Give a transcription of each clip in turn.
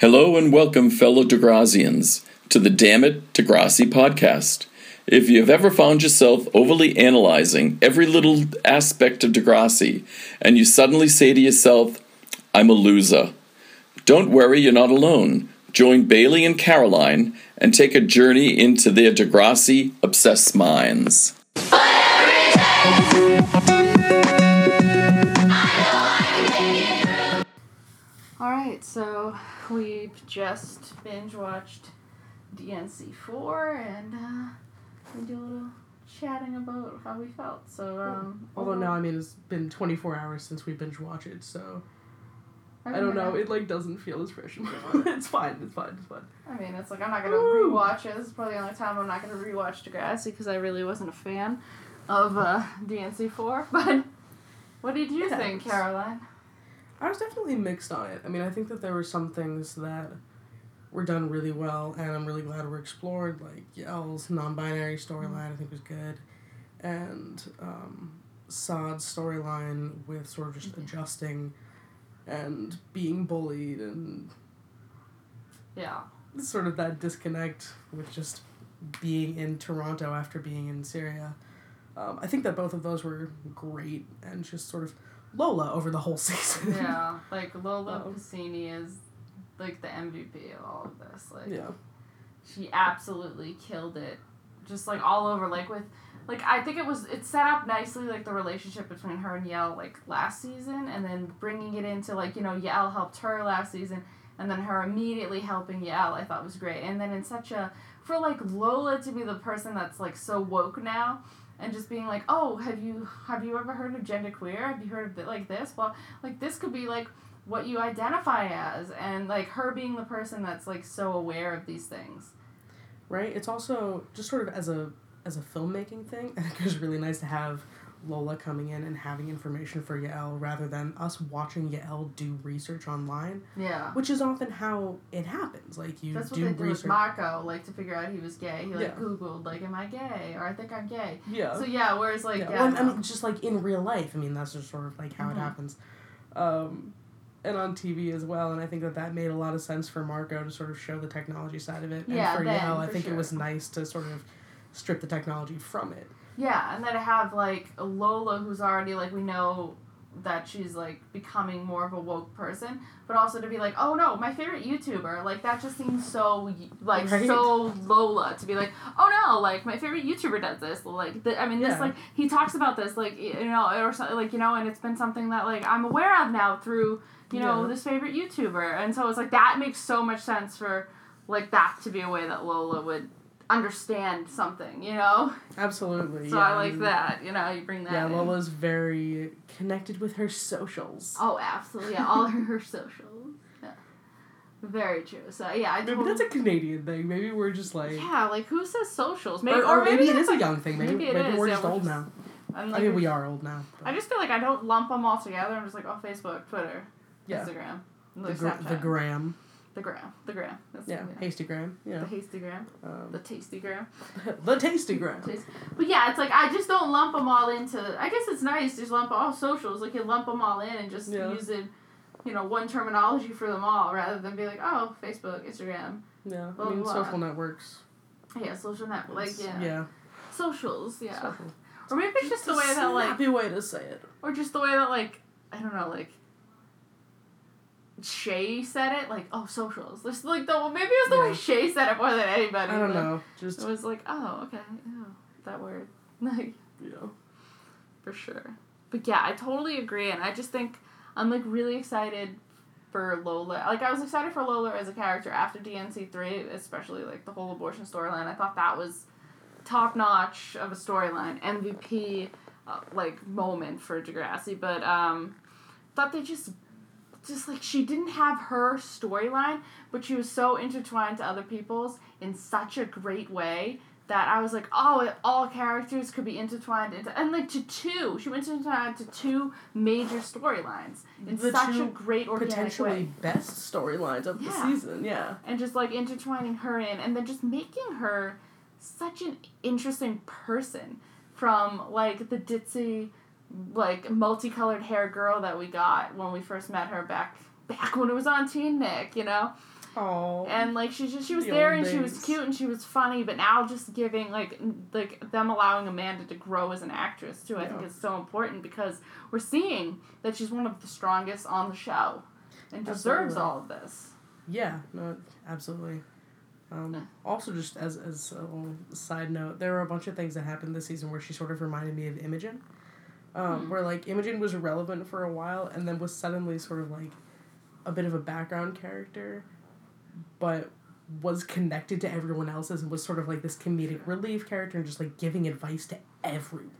Hello and welcome, fellow Degrassians, to the Damn It Degrassi podcast. If you have ever found yourself overly analyzing every little aspect of Degrassi and you suddenly say to yourself, I'm a loser, don't worry, you're not alone. Join Bailey and Caroline and take a journey into their Degrassi obsessed minds. All right, so we just binge watched DNC four, and uh, we do a little chatting about how we felt. So, um, Although now, I mean, it's been 24 hours since we binge watched it, so I mean, don't know. It like doesn't feel as fresh. it's fine. It's fine. It's fine. I mean, it's like I'm not gonna Woo! rewatch it. This is probably the only time I'm not gonna rewatch Degrassi because I really wasn't a fan of uh, DNC four. But what did you think. Caroline? I was definitely mixed on it. I mean, I think that there were some things that were done really well, and I'm really glad were explored. Like Yael's non-binary storyline, I think was good, and um, Saad's storyline with sort of just adjusting and being bullied and Yeah. sort of that disconnect with just being in Toronto after being in Syria. Um, I think that both of those were great and just sort of Lola over the whole season. Yeah, like Lola Um, Pacini is like the MVP of all of this. Like, yeah. she absolutely killed it just like all over like with like i think it was it set up nicely like the relationship between her and Yael like last season and then bringing it into like you know Yael helped her last season and then her immediately helping Yael i thought was great. And then in such a for like lola to be the person that's like so woke now and just being like oh have you have you ever heard of genderqueer? Have you heard of it like this? Well like this could be like what you identify as and like her being the person that's like so aware of these things. Right? It's also just sort of as a as a filmmaking thing, I think it was really nice to have Lola coming in and having information for Yael rather than us watching Yael do research online, yeah which is often how it happens. Like you That's what do they did with research. Marco, like to figure out he was gay. He like Yeah. Googled like, "Am I gay?" or "I think I'm gay." yeah. So yeah, whereas like yeah, yeah, well, I mean, just like in real life. I mean, that's just sort of like how Mhm. it happens, um, and on TV as well. And I think that that made a lot of sense for Marco to sort of show the technology side of it. Yeah, and for then, Yael, I think sure. it was nice to sort of strip the technology from it. Yeah, and then to have like Lola who's already like we know that she's like becoming more of a woke person, but also to be like, oh no, my favorite YouTuber, like that just seems so like Right. so Lola to be like, oh no, like my favorite YouTuber does this, like the, I mean this Yeah. like he talks about this like you know or something like you know, and it's been something that like I'm aware of now through you know Yeah. this favorite YouTuber, and so it's like that makes so much sense for like that to be a way that Lola would understand something, you know. Absolutely. So yeah, I like that, you know. You bring that. Yeah, in. Lola's very connected with her socials. Oh, absolutely. Yeah, all her socials. Yeah. Very true. So yeah, I Maybe totally- that's a Canadian thing. Maybe we're just like. yeah. Like who says socials? or, or maybe, it that's, is a young thing. Maybe, maybe it maybe we're yeah, just we're old just- now. I'm I mean, we are old now. but- I just feel like I don't lump them all together. I'm just like, oh, Facebook, Twitter, Yeah. Instagram, the, like Snapchat, the gram. The gram, the gram. That's, Yeah, hasty gram. The Yeah. hasty gram, Um, the tasty gram. the tasty gram. But yeah, it's like I just don't lump them all into. I guess it's nice to just lump all socials. Like you lump them all in and just Yeah. use it, you know, one terminology for them all rather than be like, oh, Facebook, Instagram, Yeah, Blah, I mean, blah. social networks. yeah, social network, like yeah, yeah. socials, yeah. social. Or maybe it's just the way that like, Happy way to say it. or just the way that like, I don't know, like. Shay said it like oh socials. There's like the maybe it was the Yeah. way Shay said it more than anybody. I don't know. Just It was like oh okay oh, that word like know. for sure. But yeah, I totally agree, and I just think I'm like really excited for Lola. Like I was excited for Lola as a character after DNC three, especially like the whole abortion storyline. I thought that was top notch of a storyline, MVP uh, like moment for Degrassi. But um, thought they just just like she didn't have her storyline, but she was so intertwined to other people's in such a great way that I was like, oh, all characters could be intertwined into, and like to two, she went intertwined to two major storylines in The such a great organic Potentially way, best storylines of the season. Yeah. and just like intertwining her in, and then just making her such an interesting person from like the ditzy, like multicolored hair girl that we got when we first met her back back when it was on Teen Nick, you know. Oh. and like she just she was The there and she was cute and she was funny but now just giving like like them allowing amanda to grow as an actress too i think is so important because we're seeing that she's one of the strongest on the show and deserves Absolutely. all of this Yeah, no, absolutely. Um, Yeah. Also, just as as a little side note, there were a bunch of things that happened this season where she sort of reminded me of Imogen, um, Hmm. where like Imogen was relevant for a while and then was suddenly sort of like a bit of a background character, but was connected to everyone else's and was sort of like this comedic relief character and just like giving advice to everyone.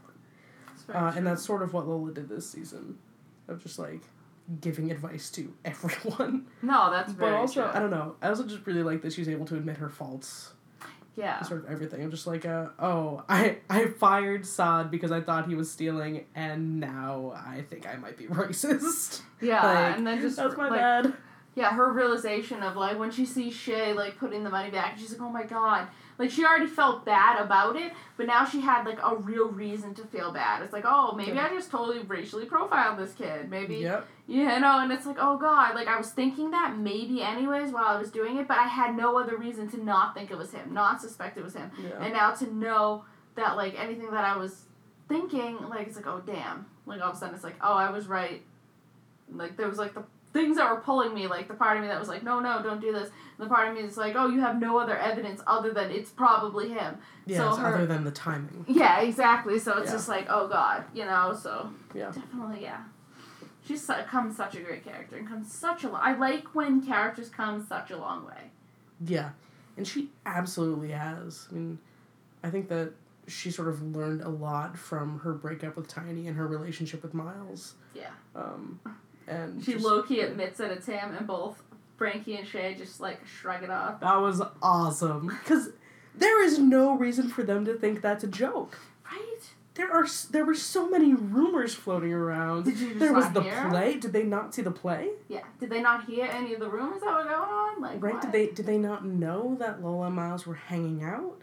Very Uh, and that's sort of what Lola did this season, of just like giving advice to everyone. no that's But also, true. I don't know. I also just really like that she's able to admit her faults. Yeah Sort of everything. I'm just like, uh, oh, I I fired Saad because I thought he was stealing, and now I think I might be racist. yeah like, and then just That's my like bad. yeah her realization of like when she sees shay like putting the money back she's like oh my god like she already felt bad about it but now she had like a real reason to feel bad it's like oh maybe Yeah. i just totally racially profiled this kid maybe Yep. you know, and it's like, oh god, like I was thinking that maybe anyways while I was doing it, but I had no other reason to not think it was him, not suspect it was him. Yeah. And now to know that like anything that I was thinking, like it's like, oh damn. Like all of a sudden it's like, oh I was right. Like there was like the things that were pulling me, like the part of me that was like, no, no, don't do this. And the part of me is like, oh, you have no other evidence other than it's probably him. Yeah, so her- other than the timing. Yeah, exactly. So it's Yeah. just like, oh god, you know. So Yeah. definitely, yeah. She's su- come such a great character and comes such a. Lo- I like when characters come such a long way. Yeah. And she absolutely has. I mean, I think that she sort of learned a lot from her breakup with Tiny and her relationship with Miles. Yeah. Um, and She just- low key admits that it's him, and both Frankie and Shay just like shrug it off. That was awesome. Because there is no reason for them to think that's a joke. Right? There are there were so many rumors floating around. Did you just there was the hear? play. Did they not see the play? Yeah. Did they not hear any of the rumors that were going on? Like Right? what? Did they did they not know that Lola and Miles were hanging out?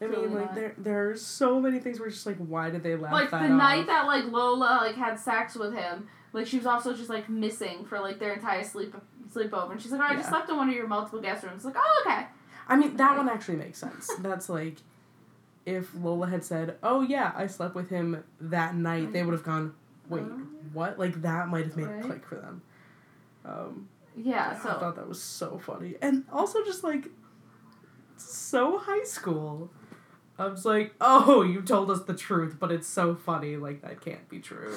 I mean, like not. there there are so many things where it's just like, why did they laugh like that the off? night that like Lola like had sex with him, like she was also just like missing for like their entire sleep sleepover, and she's like, "Oh, I just slept in one of your multiple guest rooms." Like, oh, okay. I mean, that one actually makes sense. That's like, if Lola had said, "Oh yeah, I slept with him that night," they would have gone, "Wait, Um, what?" Like that might have made Right. it click for them. Um, Yeah. So I thought that was so funny, and also just like, so high school. I was like, "Oh, you told us the truth, but it's so funny. Like that can't be true."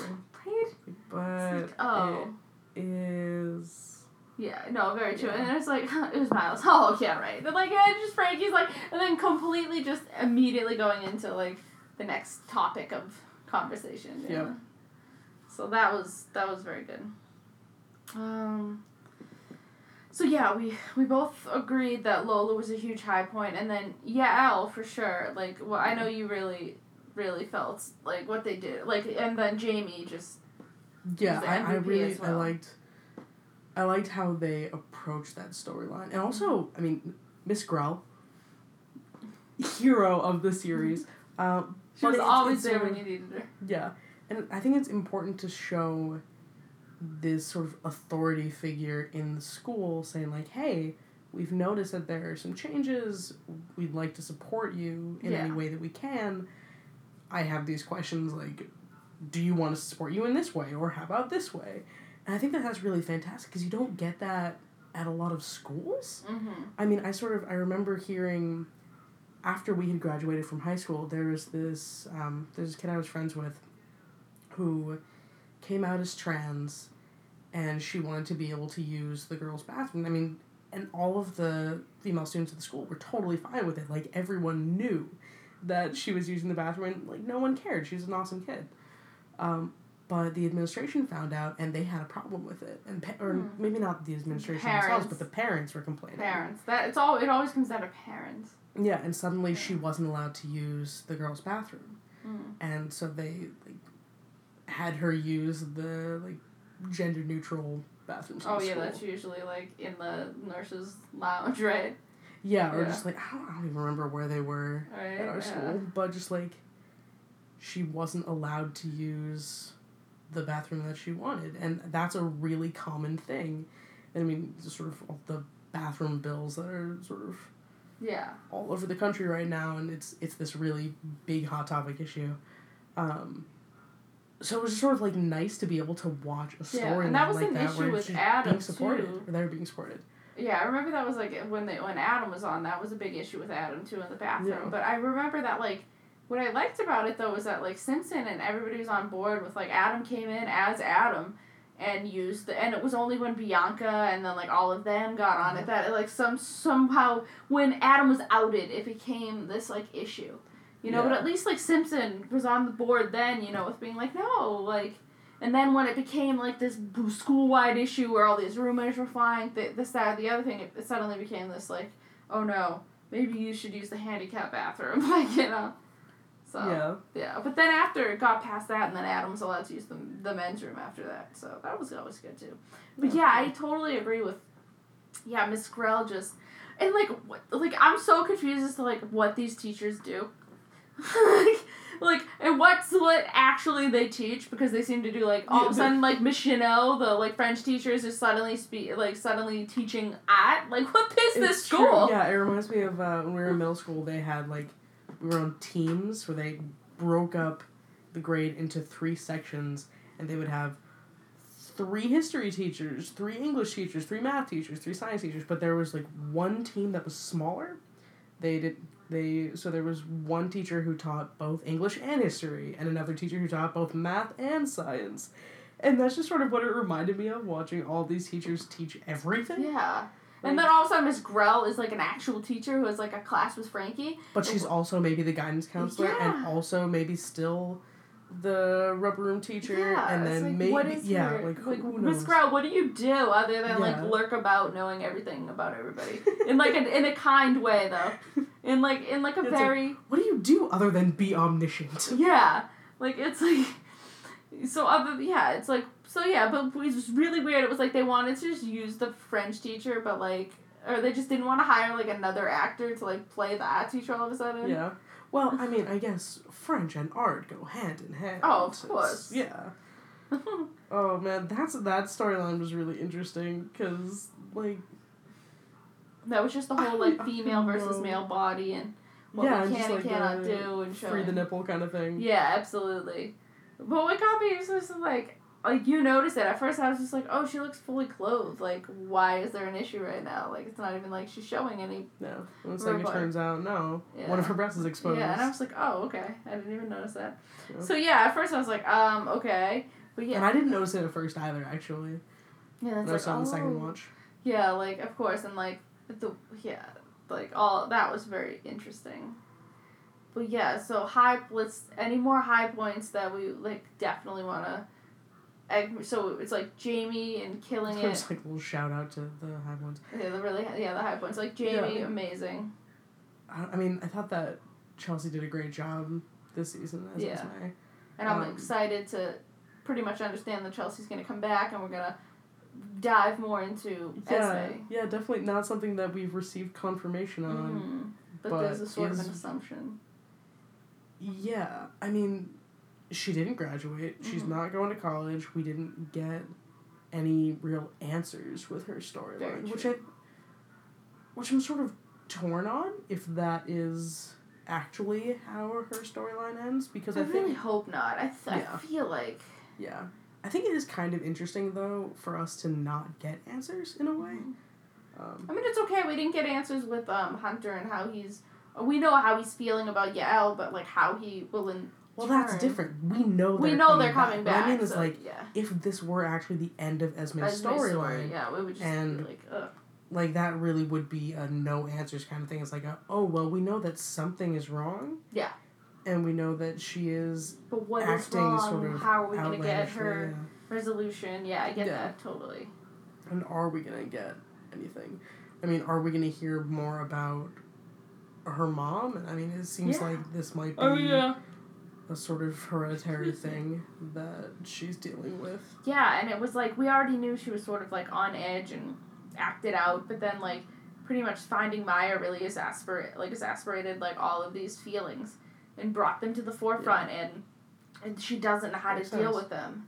Right? But like, oh. it is. Yeah, no, very true. Yeah. And then it's like it was Miles. Oh, yeah, right. Then like yeah, just Frankie's like, and then completely just immediately going into like the next topic of conversation. Yeah. So that was that was very good. Um. So yeah, we we both agreed that Lola was a huge high point, and then Yael for sure. Like, well, I know you really, really felt like what they did. Like, and then Jamie just Yeah, I, I really as I liked I liked how they approached that storyline. And also, I mean, Miss Grell, hero of the series. Um, she was always there when you needed her. Yeah. And I think it's important to show this sort of authority figure in the school saying like, "Hey, we've noticed that there are some changes. We'd like to support you in any way that we can. I have these questions like, do you want us to support you in this way or how about this way?" And I think that that's really fantastic because you don't get that at a lot of schools. Mm-hmm. I mean, I sort of I remember hearing after we had graduated from high school, there was this um, there's this kid I was friends with who came out as trans, and she wanted to be able to use the girls' bathroom. I mean, and all of the female students at the school were totally fine with it. Like everyone knew that she was using the bathroom, and like no one cared. She was an awesome kid. Um, but the administration found out, and they had a problem with it, and pa- or Hmm. maybe not the administration themselves, but the parents were complaining. Parents. That it's all. It always comes down to parents. Yeah, and suddenly she wasn't allowed to use the girls' bathroom, Mm. and so they like had her use the like gender neutral bathrooms. Oh yeah, school. that's usually like in the nurses' lounge, right? yeah, or yeah. just like I don't, I don't even remember where they were Right. at our yeah. school, but just like she wasn't allowed to use the bathroom that she wanted, and that's a really common thing. I mean, sort of all the bathroom bills that are sort of Yeah. all over the country right now, and it's it's this really big hot topic issue. Um, so it was just sort of like nice to be able to watch a Yeah, story and that was like an that issue with Adam, being supported, too. or they're being supported. Yeah, I remember that was like when they when Adam was on. That was a big issue with Adam too in the bathroom. Yeah. But I remember that like what I liked about it though was that like Simpson and everybody was on board with like Adam came in as Adam and used the and it was only when Bianca and then like all of them got on it mm-hmm. that like some somehow when Adam was outed it became this like issue. You know, but at least like Simpson was on the board then, you know, with being like, no, like and then when it became like this school wide issue where all these rumors were flying, th- this, that, the other thing, it, it suddenly became this like, oh no, maybe you should use the handicap bathroom, like you know. So yeah, yeah, but then after it got past that, and then Adam was allowed to use the the men's room after that, so that was always good too. But yeah, I totally agree with, yeah, Miss Grell just, and like what, like I'm so confused as to like what these teachers do, like, like and what's what actually they teach because they seem to do like all of a sudden like Miss Chanel, the like French teachers is suddenly speak like suddenly teaching at like what is this It's true. school? Yeah, it reminds me of uh, when we were in middle school. They had like were on teams where they broke up the grade into three sections, and they would have three history teachers, three English teachers, three math teachers, three science teachers. But there was like one team that was smaller. They did they so there was one teacher who taught both English and history, and another teacher who taught both math and science. And that's just sort of what it reminded me of watching all these teachers teach everything. Yeah. And then all of a sudden, Miss Grell is like an actual teacher who has like a class with Frankie. But she's also maybe the guidance counselor and also maybe still the rubber room teacher Yeah, and then like, maybe what is yeah, your- like who, who Miss? Grell, what do you do other than like lurk about knowing everything about everybody in like a, in a kind way though, in like in like a It's like- very What do you do other than be omniscient? yeah, like it's like so other yeah it's like so yeah but it was really weird. It was like they wanted to just use the French teacher, but like or they just didn't want to hire like another actor to like play that teacher all of a sudden. Yeah. Well, I mean, I guess French and art go hand in hand. Oh, of It's- course. Yeah. Oh man, that's that storyline was really interesting because like That was just the whole like female versus male body and what yeah, we can and like cannot do and show free the nipple kind of thing. Yeah, absolutely. But what got me is just like like you notice it. At first I was just like, Oh, she looks fully clothed. Like, why is there an issue right now? Like it's not even like she's showing any No, and it's like it turns out no, Yeah. one of her breasts is exposed. Yeah, and I was like, Oh, okay. I didn't even notice that. Yeah. So yeah, at first I was like, um, okay. But yeah. And I didn't notice it at first either. Actually, yeah, noticed like, it on the second oh. watch. Yeah, like of course, and like the yeah, like all that was very interesting. But yeah, so high. Let's any more high points that we like definitely want to. So it's like Jamie and killing it. Just like a little shout out to the high ones. Yeah, the really yeah the high points like Jamie Yeah. amazing. I, I mean, I thought that Chelsea did a great job this season as Yeah. Esme. And I'm Um, excited to pretty much understand that Chelsea's gonna come back and we're gonna dive more into Yeah, Esme. yeah, definitely not something that we've received confirmation on. Mhm. But, but there's a sort of an assumption. Yeah, I mean, she didn't graduate. She's Mhm. not going to college. We didn't get any real answers with her storyline, which. I, which I'm sort of torn on if that is actually how her storyline ends because I I, think really hope not. I, th- Yeah. I feel like yeah, I think it is kind of interesting though for us to not get answers in a way. Um, I mean, it's okay. We didn't get answers with um Hunter and how he's. We know how he's feeling about Yael, but like how he will. In well, that's different. We know We they're know coming they're coming What back. I mean is so, like yeah. if this were actually the end of Esme's Esme's story, storyline, Yeah, we would just and- be like, ugh. like that really would be a no answers kind of thing. It's like, a, oh well, we know that something is wrong. Yeah. And we know that she is But what is wrong? sort of how are we gonna get her resolution? Yeah, I get Yeah. that totally. And are we gonna get anything? I mean, are we gonna hear more about her mom? And I mean, it seems Yeah. like this might oh, be Oh yeah. A sort of hereditary thing that she's dealing with. Yeah, and it was like we already knew she was sort of like on edge and acted out, but then like pretty much finding Maya really exasperate like exasperated like all of these feelings and brought them to the forefront and and she doesn't know how Makes to deal sense. with them.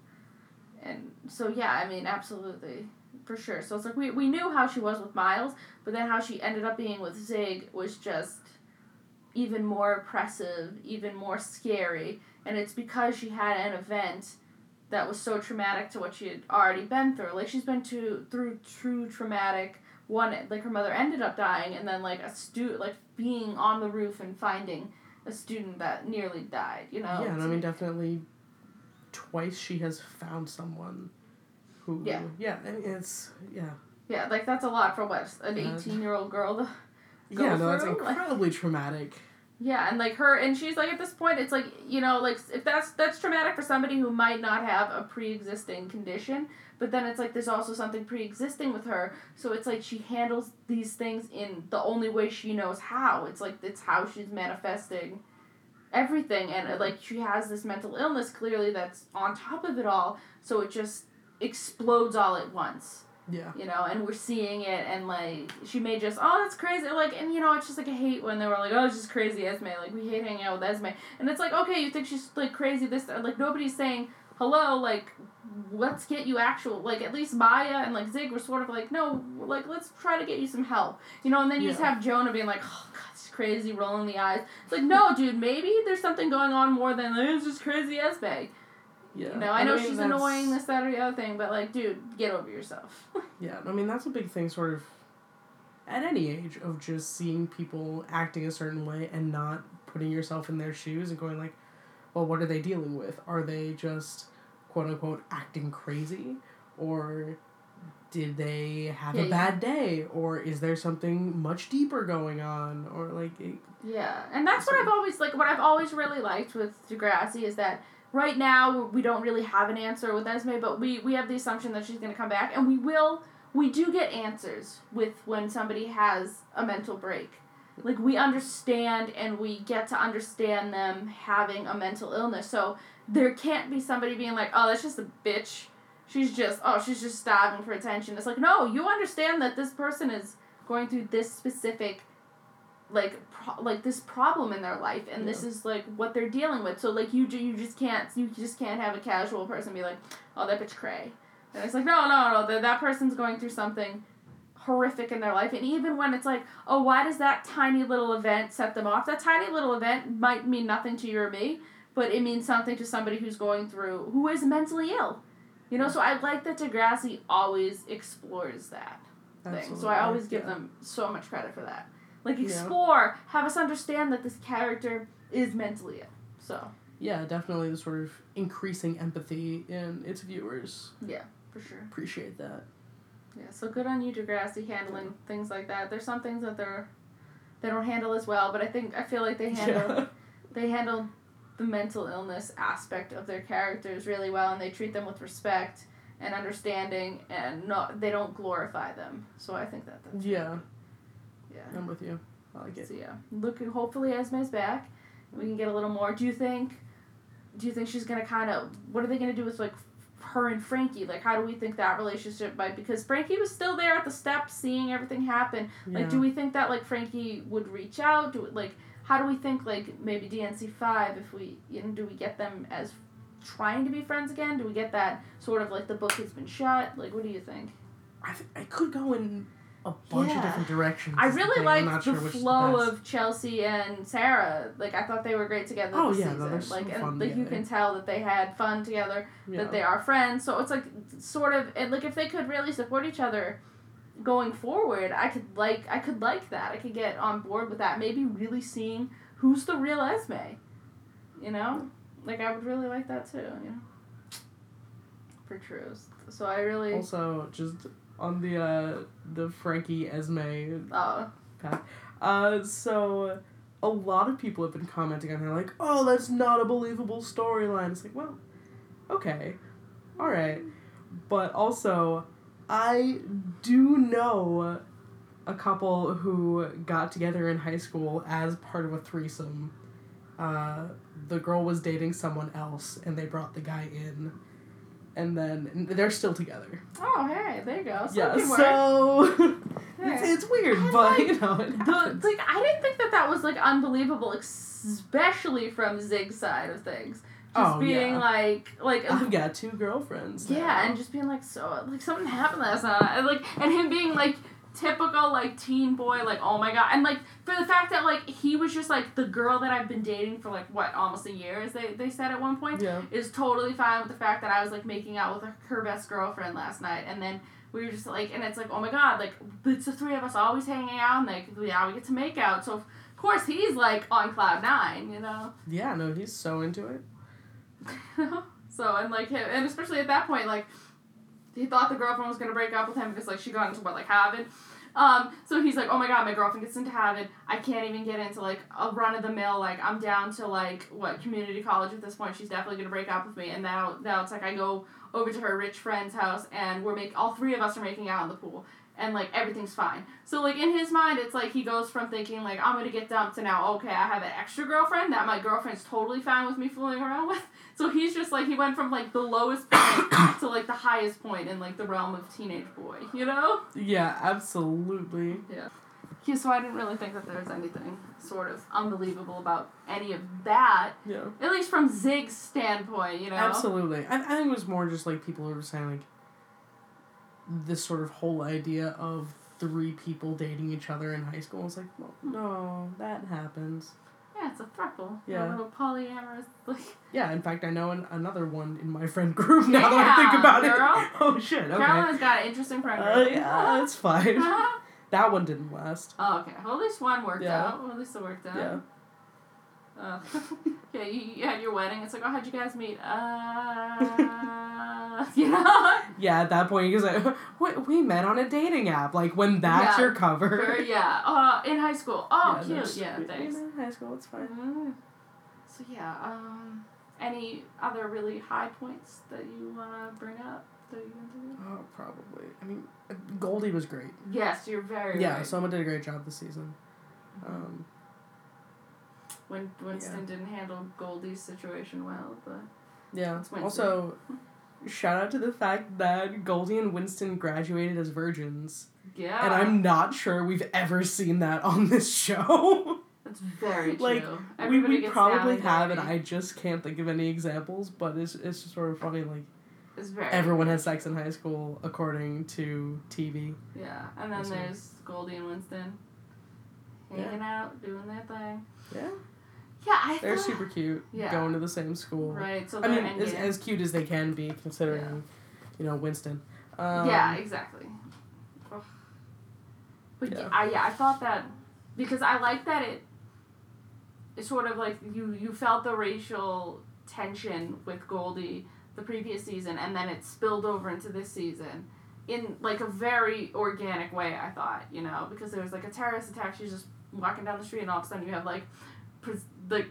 And so yeah, I mean absolutely. for sure. So it's like we, we knew how she was with Miles, but then how she ended up being with Zig was just even more oppressive, even more scary. And it's because she had an event that was so traumatic to what she had already been through. Like she's been to through true traumatic one like her mother ended up dying and then like a stu like being on the roof and finding a student that nearly died, you know. Yeah, and I mean definitely twice she has found someone who Yeah. yeah, it's yeah. Yeah, like that's a lot for what an eighteen year old girl to Go yeah, no, that's incredibly traumatic. Yeah, and like her, and she's like at this point, it's like you know, like if that's that's traumatic for somebody who might not have a pre-existing condition, but then it's like there's also something pre-existing with her, so it's like she handles these things in the only way she knows how. It's like it's how she's manifesting everything, and uh, like she has this mental illness clearly that's on top of it all, so it just explodes all at once Yeah. you know, and we're seeing it, and like she may just, oh, that's crazy, like, and you know, it's just like I hate when they were like, oh, it's just crazy Esme, like we hate hanging out with Esme, and it's like, okay, you think she's like crazy, this, uh, like nobody's saying hello, like, let's get you actual, like at least Maya and like Zig were sort of like, no, like let's try to get you some help, you know, and then you just have Jonah being like, oh god, it's crazy, rolling the eyes, it's like, no, dude, maybe there's something going on more than like, it's just crazy Esme. Yeah. You know, I And know mean, she's that's- annoying, this, that, or the other thing, but like, dude, get over yourself. Yeah, I mean that's a big thing, sort of, at any age of just seeing people acting a certain way and not putting yourself in their shoes and going like, well, what are they dealing with? Are they just quote unquote acting crazy, or did they have Yeah, a bad day, or is there something much deeper going on, or like, it, Yeah, and that's what I've always like. What I've always really liked with Degrassi is that right now we don't really have an answer with Esme, but we we have the assumption that she's gonna come back, and we will. We do get answers with when somebody has a mental break. Like we understand and we get to understand them having a mental illness. So there can't be somebody being like, "Oh, that's just a bitch." She's just, oh, she's just starving for attention. It's like, no, you understand that this person is going through this specific like pro- like this problem in their life and this is like what they're dealing with. So like you you just can't you just can't have a casual person be like oh that bitch cray. And it's like no no no that, that person's going through something horrific in their life. And even when it's like oh why does that tiny little event set them off? That tiny little event might mean nothing to you or me but it means something to somebody who's going through who is mentally ill. You know so i like that degrassi always explores that thing. So I always give yeah. them so much credit for that. Like Yeah. explore, have us understand that this character is mentally ill. So yeah, definitely the sort of increasing empathy in its viewers. Yeah, for sure. Appreciate that. Yeah. So good on you, Degrassi, handling things like that. There's some things that they're they don't handle as well, but I think I feel like they handle Yeah. they handle the mental illness aspect of their characters really well, and they treat them with respect and understanding, and not they don't glorify them. So I think that that's yeah, yeah. I'm with you. I like it. So yeah, look. Hopefully, Esme's back. We can get a little more. Do you think? Do you think she's gonna kind of? What are they gonna do with like her and Frankie? Like, how do we think that relationship might? Because Frankie was still there at the steps, seeing everything happen. Like, Yeah. do we think that like Frankie would reach out? Do like how do we think like maybe DNC five if we you know do we get them as trying to be friends again? Do we get that sort of like the book has been shut? Like, what do you think? I th- I could go in a bunch of different directions. I really thing. I'm not liked sure the which flow best. of Chelsea and Sarah. Like I thought they were great together Oh, this yeah, no, so like and like you can tell that they had fun together, Yeah. that they are friends. So it's like sort of and like if they could really support each other going forward, I could like I could like that. I could get on board with that. Maybe really seeing who's the real Esme. You know? Like I would really like that too, you know. For true. So I really Also, just on the uh the Frankie Esme uh Uh, so a lot of people have been commenting on her, like, "Oh, that's not a believable storyline." It's like, well, okay, all right, but also, I do know a couple who got together in high school as part of a threesome. Uh, the girl was dating someone else, and they brought the guy in, and then they're still together. Oh hey, there you go. yeah, so it's, it's weird, I but like you know, it the, like I didn't think that that was like unbelievable, especially from Zig's side of things. just Oh, being yeah. like like I've got two girlfriends. now. yeah, and just being like so like something happened last night, and, like and him being like typical like teen boy, like oh my god, and like for the fact that like he was just like the girl that I've been dating for like what almost a year, as they they said at one point, yeah. is totally fine with the fact that I was like making out with her, her best girlfriend last night, and then. We were just like, and it's like, oh my god, like it's the three of us always hanging out, and like, yeah, we get to make out. So of course he's like on cloud nine, you know. Yeah, no, he's so into it. so and like him, and especially at that point, like he thought the girlfriend was gonna break up with him because like she got into what like Harvard. Um, so he's like, oh my god, my girlfriend gets into Harvard. I can't even get into like a run of the mill. Like I'm down to like what community college at this point. She's definitely gonna break up with me. And now now it's like I go over to her rich friend's house and we're make all three of us are making out in the pool and like everything's fine. So like in his mind, it's like he goes from thinking like I'm gonna get dumped to now okay, I have an extra girlfriend that my girlfriend's totally fine with me fooling around with. So he's just like he went from like the lowest point to like the highest point in like the realm of teenage boy, you know? Yeah, absolutely. Yeah, so I didn't really think that there was anything sort of unbelievable about any of that, Yeah. at least from Zig's standpoint, you know. Absolutely. I, I think it was more just like people who were saying like this sort of whole idea of three people dating each other in high school. It's like, well, no, that happens. Yeah, it's a throuple. Yeah. A little polyamorous, like Yeah, in fact, I know an, another one in my friend group now that I think about girl. it. Oh shit, okay. Carolyn's got an interesting friend Uh, group. yeah, that's fine. that one didn't last. oh, okay. Well, at least one worked Yeah. out. Well, at least it worked out. Yeah. Uh, yeah, you, you had your wedding. It's like, oh, how'd you guys meet? Uh, you know? Yeah, at that point, he's like, we, we met on a dating app. Like, when that's Yeah. your cover. Or, yeah. Uh, in high school. Oh, Yeah, cute. Yeah, thanks. met in high school, it's fine. Mm. So yeah, um, any other really high points that you wanna bring up that you want to do? Oh, probably. I mean, Goldie was great. Yes, you're very Yeah, right. someone did a great job this season. Um, when Winston didn't handle Goldie's situation well, but yeah. Also, shout out to the fact that Goldie and Winston graduated as virgins, yeah, and I'm not sure we've ever seen that on this show. that's very true. like, we, Everybody we probably have, and I just can't think of any examples. But it's it's just sort of funny. Like It's very everyone has sex in high school according to TV. Yeah, and then there's Goldie and Winston hanging out, doing their thing. Yeah, Yeah, I they're thought, super cute. Yeah. Going to the same school. right. So I mean, as, as cute as they can be, considering, you know, Winston. Um, yeah, exactly. Ugh. But yeah. Yeah. I yeah I thought that because I like that it. It's sort of like you you felt the racial tension with Goldie the previous season, and then it spilled over into this season, in like a very organic way. I thought you know because there was like a terrorist attack. She's just walking down the street, and all of a sudden you have like, pres- like,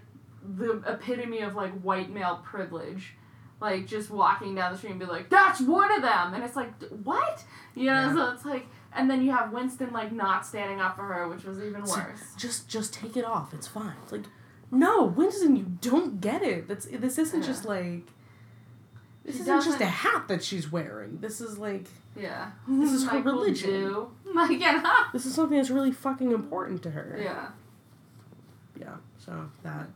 the epitome of like white male privilege like just walking down the street and be like, "That's one of them," and it's like, "What?" You know, Yeah. so it's like, and then you have Winston like not standing up for her, which was even So- worse. just just take it off. It's fine. It's like, no, Winston, you don't get it. That's this isn't Yeah. just like. This She isn't just a hat that she's wearing. This is like Yeah, This is her Michael religion. Like, know? this is something that's really fucking important to her. Yeah. Yeah. So that.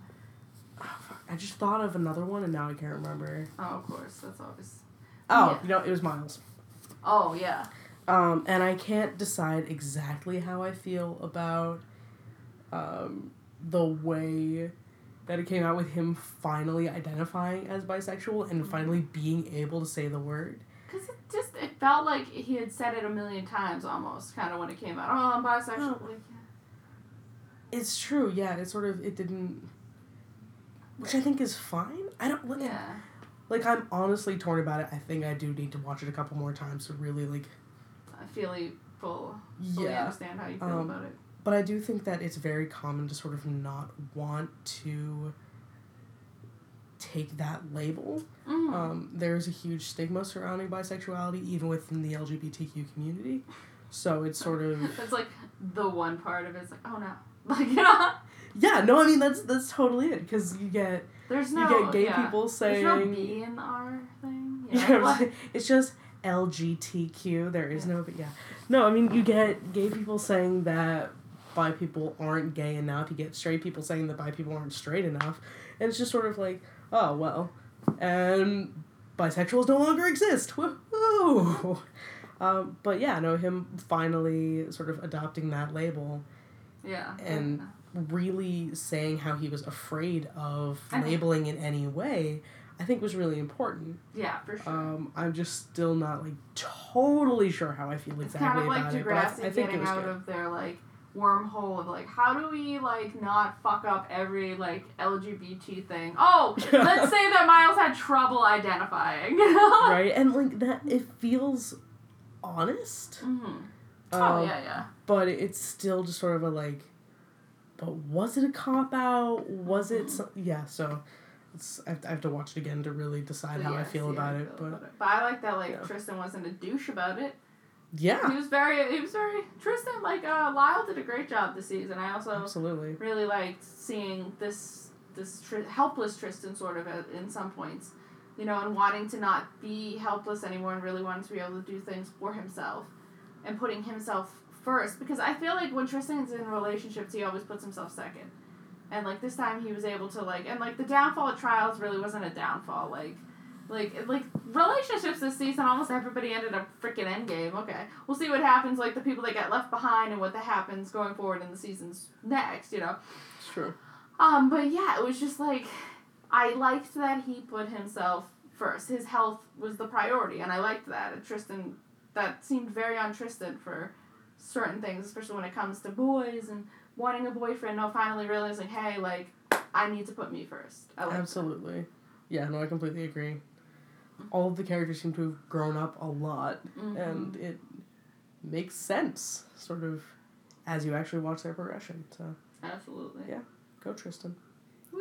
Oh. I just thought of another one and now I can't remember. Oh, of course, that's obvious. Oh, Yeah. you know, it was Miles. Oh yeah. Um, and I can't decide exactly how I feel about um, the way that it came out with him finally identifying as bisexual and finally being able to say the word. Cause it just it felt like he had said it a million times almost, kind of when it came out. Oh, I'm bisexual. Oh. It's true, yeah. It sort of it didn't, which I think is fine. I don't like. yeah. Like I'm honestly torn about it. I think I do need to watch it a couple more times to really like. I feel you full. Fully Yeah. understand how you feel Um, about it. But I do think that it's very common to sort of not want to take that label. Mm. Um, there's a huge stigma surrounding bisexuality, even within the LGBTQ community. So it's sort of It's like the one part of. It's like, oh no, like you know, yeah. No, I mean that's that's totally it because you get there's no you get gay yeah. people There's no saying B in the R thing. Yeah. know what I'm like- saying? it's just LGTQ. There is no, but yeah. No, I mean, you get gay people saying that bi people aren't gay enough. You get straight people saying that bi people aren't straight enough. And it's just sort of like, oh well, and bisexuals no longer exist. Woohoo! Um, but yeah, no, him finally sort of adopting that label Yeah. and really saying how he was afraid of And- labeling in any way, I think was really important. yeah, for sure. Um, I'm just still not like totally sure how I feel it's exactly kind of like about it, I, I think it getting was out good. of their like wormhole of like how do we like not fuck up every like LGBT thing? Oh, let's say that Miles had trouble identifying. right, and like that, it feels honest. hmm Oh Um, yeah, yeah. but it's still just sort of a like but was it a cop out was it so, yeah so it's I have, to, I have to watch it again to really decide So, how yeah, i feel how about you it but about But I like that like Yeah. Tristan wasn't a douche about it. yeah He was very he was very Tristan like uh Lyle did a great job this season. I also absolutely really liked seeing this this tr- helpless Tristan sort of at, in some points, you know, and wanting to not be helpless anymore and really wanting to be able to do things for himself and putting himself first because I feel like when Tristan's in relationships he always puts himself second. And like this time he was able to like and like the downfall of trials really wasn't a downfall like like like relationships this season almost everybody ended up freaking endgame. Okay. We'll see what happens like the people that get left behind and what that happens going forward in the seasons next, you know. it's true Um, but yeah, it was just like I liked that he put himself first. His health was the priority, and I liked that. And Tristan, that seemed very on Tristan for certain things, especially when it comes to boys and wanting a boyfriend. No, finally realizing, hey, like I need to put me first. Like absolutely yeah no i completely agree all of the characters seem to have grown up a lot Mhm. and it makes sense sort of as you actually watch their progression so absolutely. Yeah. go tristan Woo!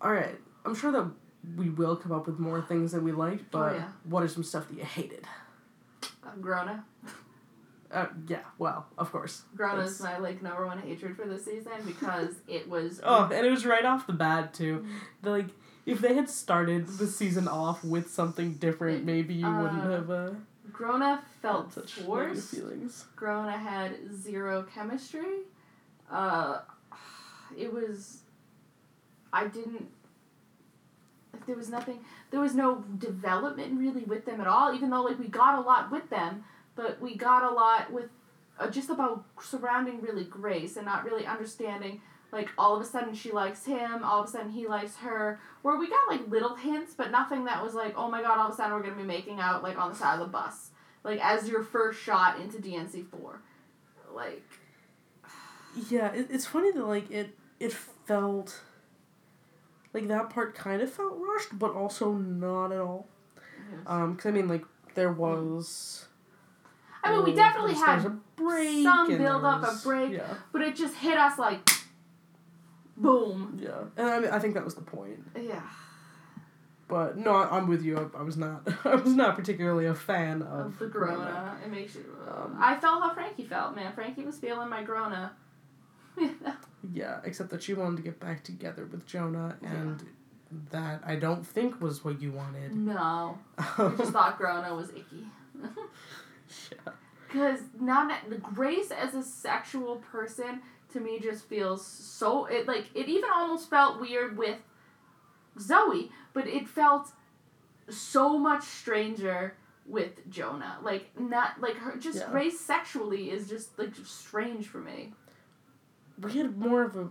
all right i'm sure that we will come up with more things that we liked but yeah. what are some stuff that you hated Grona. Uh, yeah, well, of course. Grona's That's- my like number one hatred for this season because it was Oh, and it was right off the bat too. The, like, if they had started the season off with something different, maybe you wouldn't Uh, have uh, Grona felt such forced. feelings. Grona had zero chemistry. Uh, it was. I didn't. There was nothing. There was no development really with them at all. Even though like we got a lot with them, but we got a lot with uh, just about surrounding really Grace and not really understanding. Like all of a sudden she likes him, all of a sudden he likes her. Where we got like little hints, but nothing that was like, oh my god, all of a sudden we're gonna be making out like on the side of the bus like as your first shot into DNC four, like Yeah, it, it's funny that like it it felt like that part kind of felt rushed, but also not at all. Um, because I mean, like there was. I mean we definitely had, a break. some build up, a break. Yeah, but it just hit us like, boom. yeah, and I mean I think that was the point. Yeah, But no, I- I'm with you. I, I was not. I was not particularly a fan of, of the Grona, it makes you. Um, I felt how Frankie felt, man. Frankie was feeling my Grona. Yeah, except that she wanted to get back together with Jonah, and that I don't think was what you wanted. no, I just thought Grona was icky. yeah. Because not the Grace as a sexual person to me just feels so it like it even almost felt weird with Zoe, but it felt so much stranger with Jonah. Like not like her just Yeah. Grace sexually is just like strange for me. We had more of a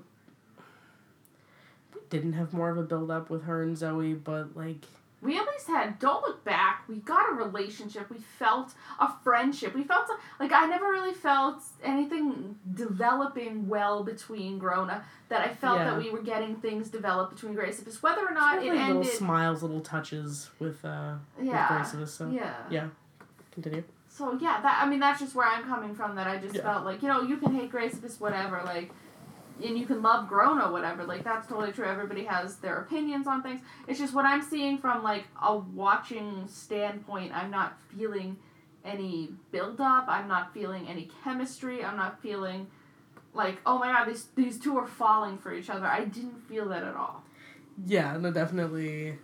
we didn't have more of a build up with her and Zoe, but like We at least had don't look back. We got a relationship. We felt a friendship. We felt like I never really felt anything developing well between Grona. That I felt Yeah. that we were getting things developed between Grace. Because whether or not like it little ended, smiles, little touches with uh yeah, with Grace. So yeah, yeah. continue. So yeah, that I mean that's just where I'm coming from. That I just Yeah. felt like you know you can hate Grace just whatever like, and you can love Grona whatever like that's totally true. Everybody has their opinions on things. It's just what I'm seeing from like a watching standpoint. I'm not feeling any build up. I'm not feeling any chemistry. I'm not feeling like oh my god these these two are falling for each other. I didn't feel that at all. Yeah, no, definitely.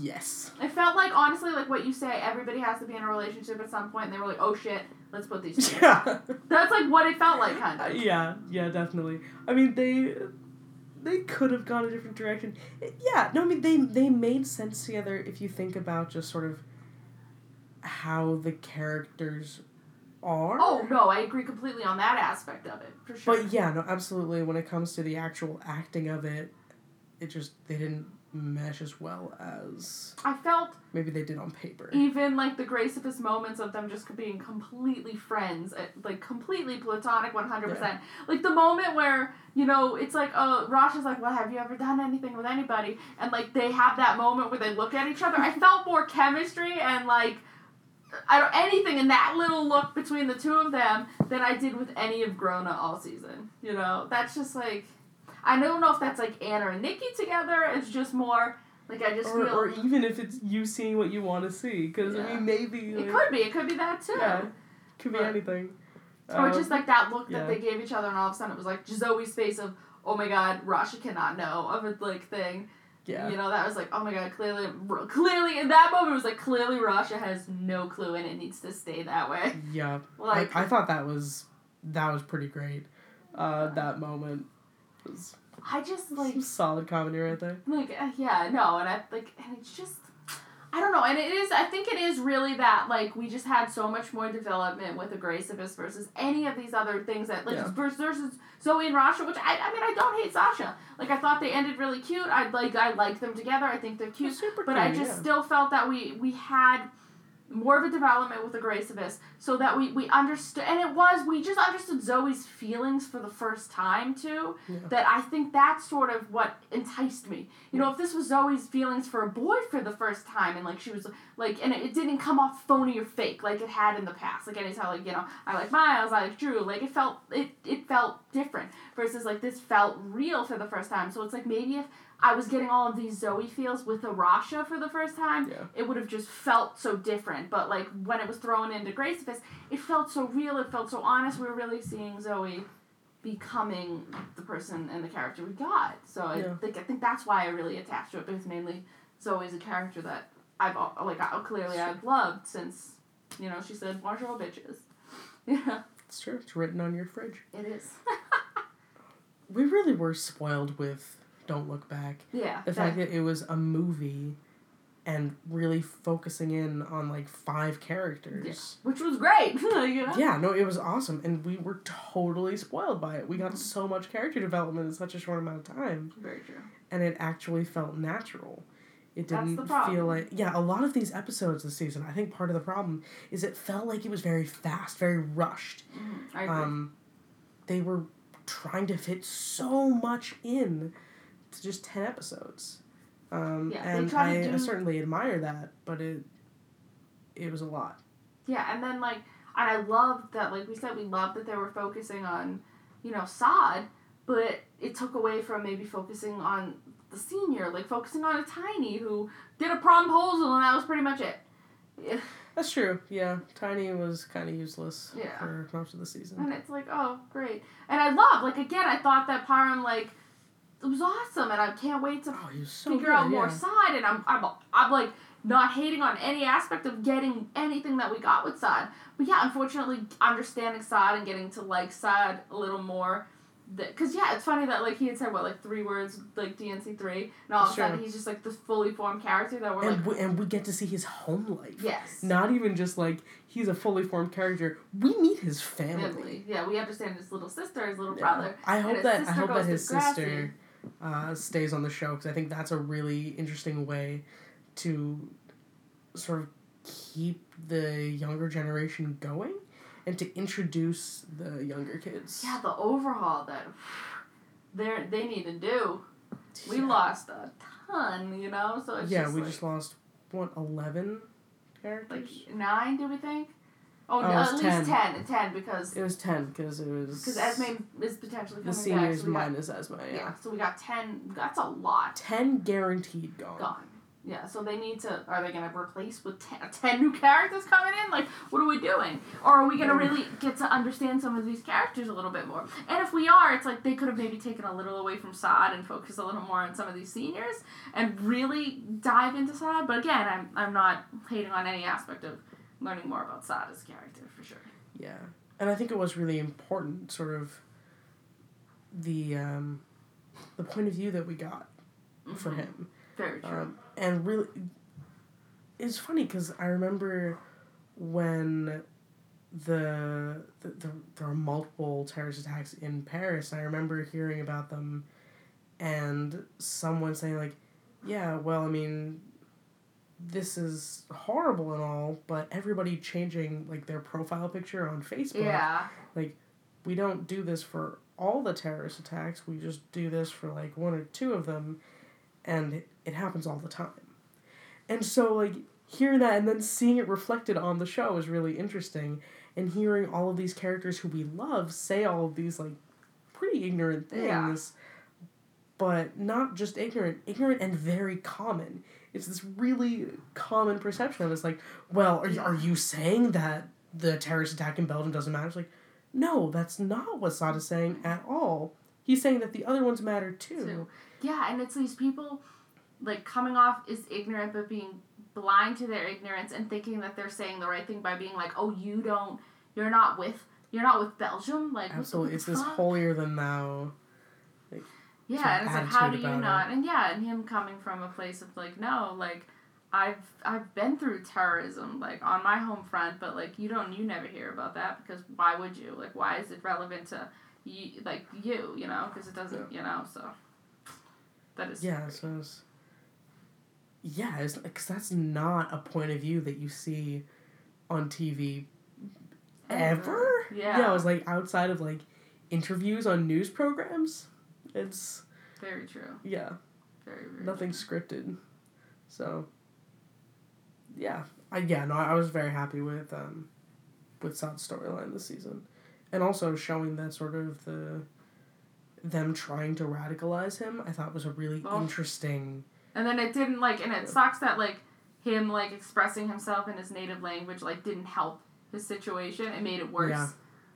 Yes. It felt like honestly like what you say. Everybody has to be in a relationship at some point. And they were like oh shit, let's put these. Together. Yeah. That's like what it felt like kind Uh, of. yeah, yeah, definitely. I mean, they they could have gone a different direction. Yeah, no, I mean they they made sense together if you think about just sort of how the characters are. Oh no, I agree completely on that aspect of it for sure. But yeah, no, absolutely. When it comes to the actual acting of it, it just they didn't mesh as well as I felt maybe they did on paper. even like the gracious moments of them just being completely friends, uh, like completely platonic, one hundred percent. Like the moment where you know it's like, uh, Rosh is like, "Well, have you ever done anything with anybody?" And like they have that moment where they look at each other. I felt more chemistry and like. I don't anything in that little look between the two of them than I did with any of Grona all season. You know, that's just like I don't know if that's like Anna and Nikki together. It's just more like I just or, feel or even if it's you seeing what you want to see, because I mean maybe it could be. It could be that too. yeah, could be But- anything. Or Um, just like that look yeah. that they gave each other, and all of a sudden it was like Zoe's face of, "Oh my God, Rasha cannot know" of a like thing. yeah. You know, that was like, "Oh my God, clearly, clearly." In that moment, it was like, clearly Rasha has no clue, and it needs to stay that way. Yeah, Like, I, I thought that was that was pretty great. Uh, that moment I just like, some solid comedy right there. like, uh, yeah, no, and I like, and it's just. I don't know, and it is. I think it is really that like we just had so much more development with Aggressivus versus any of these other things that like Yeah. versus, versus Zoe and Rasha, which I, I mean I don't hate Zasha. Like I thought they ended really cute. I like I like them together. I think they're cute. Super But I just yeah. still felt that we we had more of a development with the Grace of Us, so that we we understood, and it was we just understood Zoe's feelings for the first time too. Yeah. That I think that's sort of what enticed me. You know, if this was Zoe's feelings for a boy for the first time, and like she was like, and it, it didn't come off phony or fake like it had in the past. Like anytime, like you know, I like Miles, I like Drew. Like it felt it it felt different versus like this felt real for the first time. So it's like maybe if I was getting all of these Zoe feels with a Rasha for the first time, Yeah. it would have just felt so different. But like when it was thrown into Grace Fist, it felt so real. It felt so honest. We were really seeing Zoe becoming the person and the character we got. So I Yeah. think I think that's why I really attached to it because mainly Zoe's a character that I've like I, clearly I've loved since you know she said Marshall bitches. Yeah, It's true. It's written on your fridge. it is. We really were spoiled with Don't Look Back. yeah, The fact that it was a movie and really focusing in on like five characters. which was great. you know? Yeah, no, it was awesome, and we were totally spoiled by it. We Mm-hmm. got so much character development in such a short amount of time, Very true. and it actually felt natural. It didn't feel like yeah. A lot of these episodes this season, I think part of the problem is it felt like it was very fast, very rushed. Mhm, I agree. Um, they were trying to fit so much in to just ten episodes. Um, Yeah, and try to I, I certainly admire that, but it it was a lot. Yeah, and then like, and I loved that. Like we said, we loved that they were focusing on, you know, Saad, but it took away from maybe focusing on the senior, like focusing on a tiny who did a promposal, and that was pretty much it. That's true. Yeah, Tiny was kind of useless Yeah. for most of the season. And it's like, oh, great. And I love, like, again, I thought that Param, like, it was awesome, and I can't wait to Oh, so figure good, out more yeah. side and I'm, I'm I'm like not hating on any aspect of getting anything that we got with Saad. But yeah, unfortunately understanding Saad and getting to like Saad a little more because yeah, it's funny that like he had said what like three words like DNC three, and all of a sudden he's just like this fully formed character that we're and like, we, and we get to see his home life. yes, Not even just like he's a fully formed character. We meet his family. family. Yeah, we understand his little sister, his little Yeah. brother. I hope that I hope that his sister uh, stays on the show because I think that's a really interesting way to sort of keep the younger generation going and to introduce the younger kids. Yeah, the overhaul that they they need to do. We Yeah. lost a ton, you know. So it's yeah, we like, just lost what eleven characters. like nine. Do we think? Oh, Oh, no, at least ten. Ten because it was ten because it was because Esme is potentially the coming back. seniors So we got, minus Esme. Yeah. yeah, so we got ten. That's a lot ten guaranteed gone. gone. Yeah, so they need to. Are they gonna replace with 10, 10 new characters coming in? Like, what are we doing? Or are we gonna really get to understand some of these characters a little bit more? And if we are, it's like they could have maybe taken a little away from Saad and focused a little more on some of these seniors and really dive into Saad. But again, I'm I'm not hating on any aspect of learning more about Saad as a character for sure. Yeah, and I think it was really important, sort of the um, the point of view that we got for Mhm. him. Very true. Um, and really, it's funny because I remember when the, the, the there are multiple terrorist attacks in Paris. I remember hearing about them, and someone saying like, "Yeah, well, I mean." This is horrible and all, but everybody changing like their profile picture on Facebook. yeah. Like we don't do this for all the terrorist attacks. We just do this for like one or two of them, and it, it happens all the time. And so, like, hearing that and then seeing it reflected on the show is really interesting. And hearing all of these characters who we love say all of these, like, pretty ignorant things, Yeah. but not just ignorant, ignorant and very common. It's this really common perception of it's like, well, are you, are you saying that the terrorist attack in Belgium doesn't matter? It's like, no, that's not what Saad is saying at all. He's saying that the other ones matter too. Too. Yeah, and it's these people like coming off as ignorant but being blind to their ignorance and thinking that they're saying the right thing by being like, "Oh, you don't you're not with you're not with Belgium." Like Absolutely, it's the this holier than thou. Yeah, and it's like, how do you not? And yeah, and him coming from a place of like, no, like, I've I've been through terrorism like on my home front, but like you don't you never hear about that because why would you? Like, why is it relevant to you? Like you, you know, because it doesn't, you know. So that is Yeah, so it's, yeah, it's because that's not a point of view that you see on TV ever. Yeah. yeah, it was like outside of like interviews on news programs. It's very true. yeah, Very very nothing true. scripted. So yeah, I yeah no, I was very happy with um with Saad's storyline this season, and also showing that sort of the them trying to radicalize him. I thought was a really Oh. interesting. And then it didn't like, and it Yeah. sucks that like him like expressing himself in his native language like didn't help his situation. It made it worse. Yeah.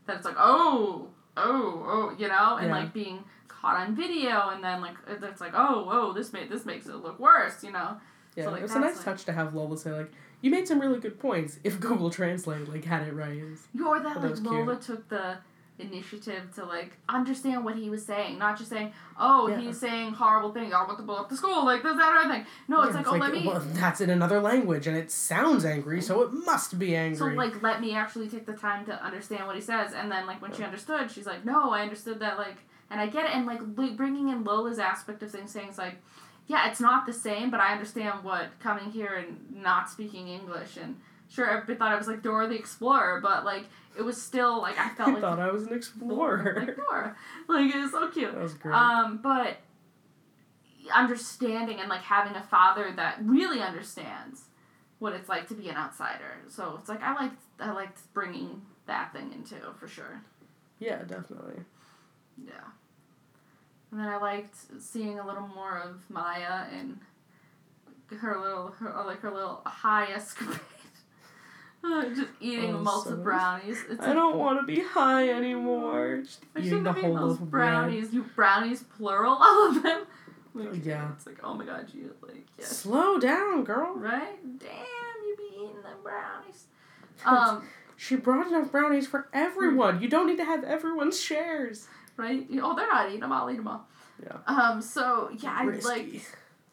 That it's like oh oh oh you know, and Yeah. like being caught on video, and then like it's like oh whoa this made this makes it look worse. You know. Yeah, So, like, it's a nice like- touch to have Lola say like, "You made some really good points." If Google Translate like had it right, It's- Or that that like was Lola took the initiative to like understand what he was saying, not just saying, "Oh, Yeah. he's saying horrible things. I want to blow up the school." Like this, that, or other thing. No, it's Yeah, like, oh, let me. well, that's in another language and it sounds angry, so it must be angry. So like, let me actually take the time to understand what he says, and then like when she understood, she's like, "No, I understood that." Like, and I get it, and like bringing in Lola's aspect of things, saying it's like, "Yeah, it's not the same, but I understand what coming here and not speaking English and." Sure, everybody thought I was like Dora the Explorer, but like it was still like I felt I like thought I was an explorer. like Dora. Like it was so cute. that was great. Um, but understanding and like having a father that really understands what it's like to be an outsider. So it's like I liked I liked bringing that thing into for sure. yeah, definitely. Yeah. And then I liked seeing a little more of Maya and her little her like her little high escapade. Uh, just eating Oh, so- brownies. It's I don't want to be high anymore. Just I eating shouldn't the have whole those of bread. brownies. You brownies plural, all of them. Like, Yeah. It's like, oh my god, you like yes. Slow down, girl. Right? Damn, you be eating them brownies. Um, She brought enough brownies for everyone. You don't need to have everyone's shares. Right? Oh, they're not eating them. I'll eat them all. Yeah. Um. So yeah, I like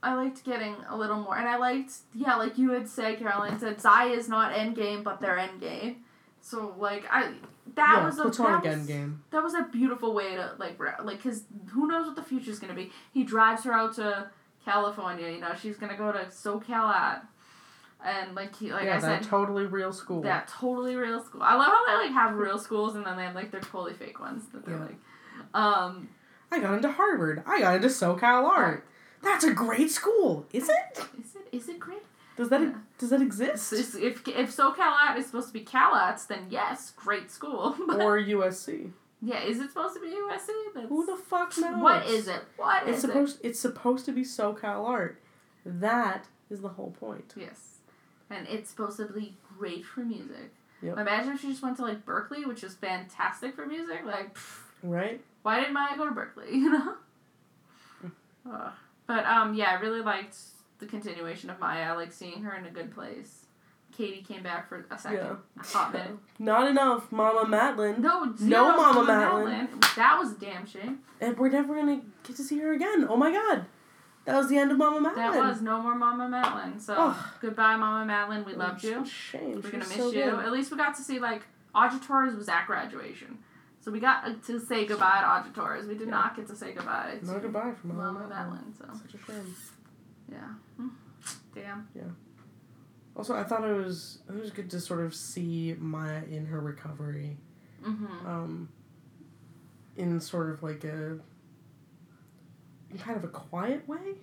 I liked getting a little more, and I liked yeah, like you had said, Caroline said Zai is not endgame, but they're endgame. So like I that yeah, was a platonic that was, endgame. that was a beautiful way to like like because who knows what the future's gonna be. He drives her out to California. You know she's gonna go to SoCal at, and like he like yeah, I said. totally real school. that totally real school. I love how they like have real schools and then they have like their totally fake ones that they're Yeah. like, um, I got into Harvard. I got into SoCal Art. That's a great school, is it? is it is it great? Does that does that exist? if, if SoCal Art is supposed to be CalArts, then yes, great school. Or USC? yeah, is it supposed to be USC? That's, Who the fuck knows? What is it? What is It's supposed it's supposed to be SoCal Art. That is the whole point. Yes, and it's supposed to be great for music. Yep. Imagine if she just went to like Berklee, which is fantastic for music. Like, pff, Right? Why didn't Maya go to Berklee? You know. Ugh. but um, yeah, I really liked the continuation of Maya. I like seeing her in a good place. Katie came back for a second, Yeah. a hot minute. Not enough, Mama Madeline. No, No Mama Mama Madeline. That was a damn shame. And we're never gonna get to see her again. Oh my god. That was the end of Mama Madeline. That was no more Mama Madeline. So goodbye, Mama Madeline. We loved you. Shame. We're gonna miss so you. good. At least we got to see like Audra Torres was at graduation, so we got to say goodbye to Audra Torres. We did Yeah. not get to say goodbye To No goodbye from Mama, Mama Madeline. So Such a shame. yeah, Hmm. damn. Also, I thought it was it was good to sort of see Maya in her recovery, Mm-hmm. um, in sort of like a kind of a quiet way,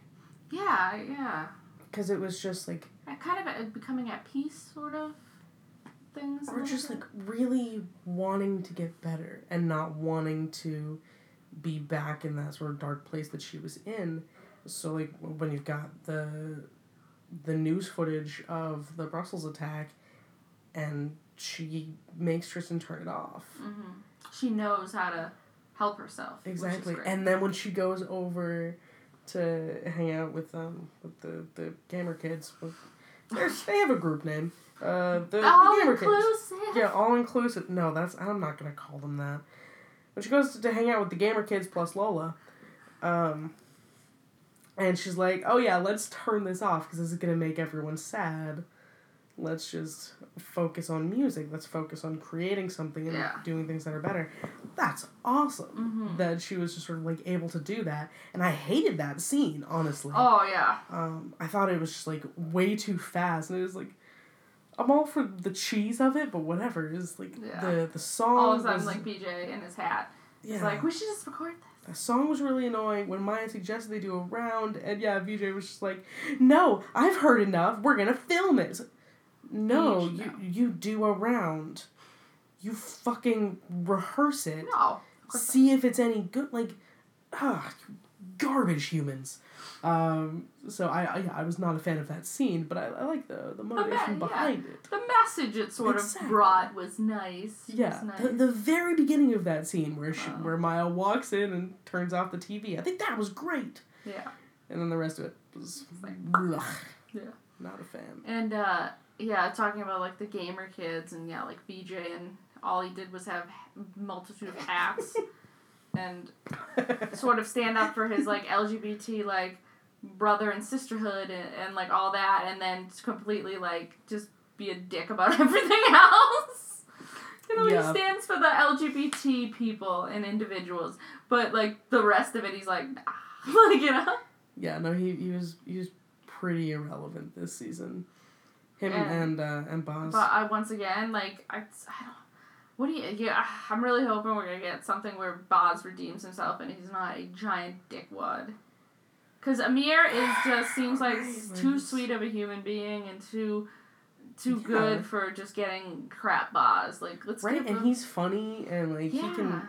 Yeah, yeah. because it was just like I kind of becoming at peace, sort of things. or just like really wanting to get better and not wanting to be back in that sort of dark place that she was in. So like when you've got the the news footage of the Brussels attack, and she makes Tristan turn it off. Mhm. She knows how to help herself. Exactly. And then when she goes over to hang out with um with the, the gamer kids, with, they have a group name. Uh, the, the all gamer kids. Yeah, all inclusive. No, that's I'm not gonna call them that. But she goes to hang out with the gamer kids plus Lola, um, and she's like, "Oh yeah, let's turn this off because this is gonna make everyone sad. Let's just focus on music. Let's focus on creating something and Yeah. doing things that are better." That's awesome Mhm. that she was just sort of like able to do that, and I hated that scene honestly. Oh yeah. Um, I thought it was just like way too fast, and it was like, I'm all for the cheese of it, but whatever. It's like Yeah. the the song. All of a sudden, was, like Vijay in his hat. yeah, It's like we should just record this. the song was really annoying. When Maya suggested they do a round, and yeah, Vijay was just like, "No, I've heard enough. We're gonna film it." No, you you do a round. You fucking rehearse it. No. see if it's any good. Like, ah, garbage humans. Um, so I, I I was not a fan of that scene, but I, I like the the motivation yeah. behind it. The message it sort Exactly. of brought was nice. Yeah, Was nice. the, the very beginning of that scene where she, Oh. where Maya walks in and turns off the TV, I think that was great. yeah. And then the rest of it was like, ugh, Yeah. not a fan. And uh yeah, talking about like the gamer kids and yeah, like Vijay and all he did was have multitude of hats and sort of stand up for his like LGBT like brother and sisterhood and, and like all that and then completely like just be a dick about everything else. You know, Yeah. he stands for the LGBT people and individuals, but like the rest of it he's like nah. like you know? yeah, no, he, he was he was pretty irrelevant this season. Him And- and uh, and Baaz. But I once again like I, I don't. What do you? Yeah, I'm really hoping we're gonna get something where Baaz redeems himself and he's not a giant dickwad. Cause Amir is just seems like too sweet of a human being and too, too Yeah. good for just getting crap Baaz. Like let's right, and him. he's funny and like yeah. he can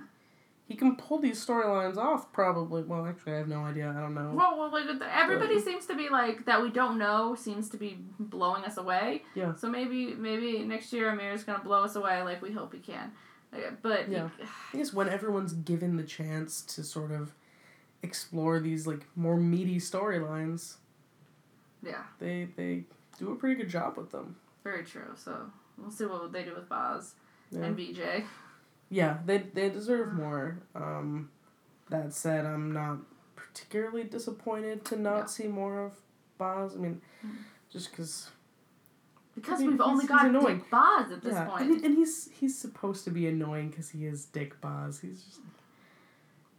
he can pull these storylines off probably. Well, actually, I have no idea. I don't know. Well, well, like everybody But- seems to be like that we don't know seems to be blowing us away. Yeah. So maybe maybe next year Amir's gonna blow us away like we hope he can. Uh, But Yeah. I guess when everyone's given the chance to sort of explore these like more meaty storylines, yeah. they they do a pretty good job with them. Very true. So we'll see what they do with Baaz Yeah, and Vijay. Yeah they they deserve more. Um, that said, I'm not particularly disappointed to not see more of Baaz. I mean, Mm. just because Because I mean, we've only got annoying. Dick Baaz at this yeah, point. I and he's he's supposed to be annoying because he is Dick Baaz. He's just,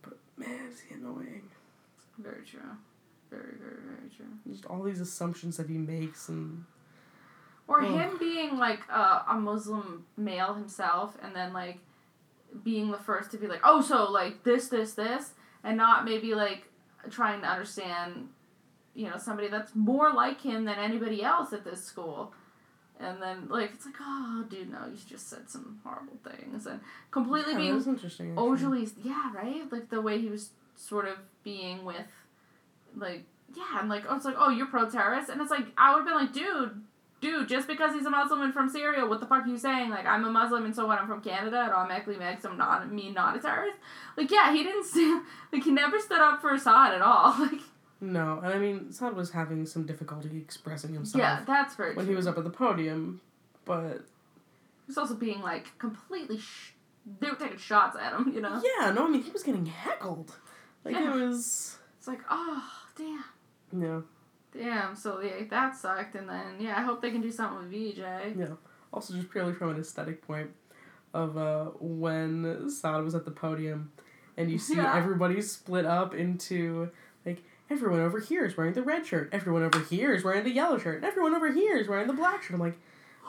but man, is he annoying. very true. Very, very, very true. Just all these assumptions that he makes and Or him being like uh, a Muslim male himself, and then like being the first to be like, oh, so like this, this, this, and not maybe like trying to understand, you know, somebody that's more like him than anybody else at this school. And then like it's like, oh, dude, no, you just said some horrible things, and completely yeah, being interesting. overly yeah right like the way he was sort of being with like yeah and like oh it's like oh you're pro-terrorist and it's like i would have been like dude dude just because he's a muslim and from syria what the fuck are you saying like i'm a muslim and so what i'm from canada it automatically makes him not me not a terrorist like yeah he didn't like he never stood up for assad at all like No, and I mean, Assad was having some difficulty expressing himself yeah that's very when true. he was up at the podium, but He was also being like completely. Sh- they were taking shots at him, you know. yeah, no, I mean he was getting heckled. Like Yeah. it was, It's like, oh damn, yeah, damn. So yeah, that sucked. And then yeah, I hope they can do something with Vijay. yeah. Also, just purely from an aesthetic point, of uh when Sada was at the podium, and you see Yeah. everybody split up into like everyone over here is wearing the red shirt, everyone over here is wearing the yellow shirt, and everyone over here is wearing the black shirt. I'm like,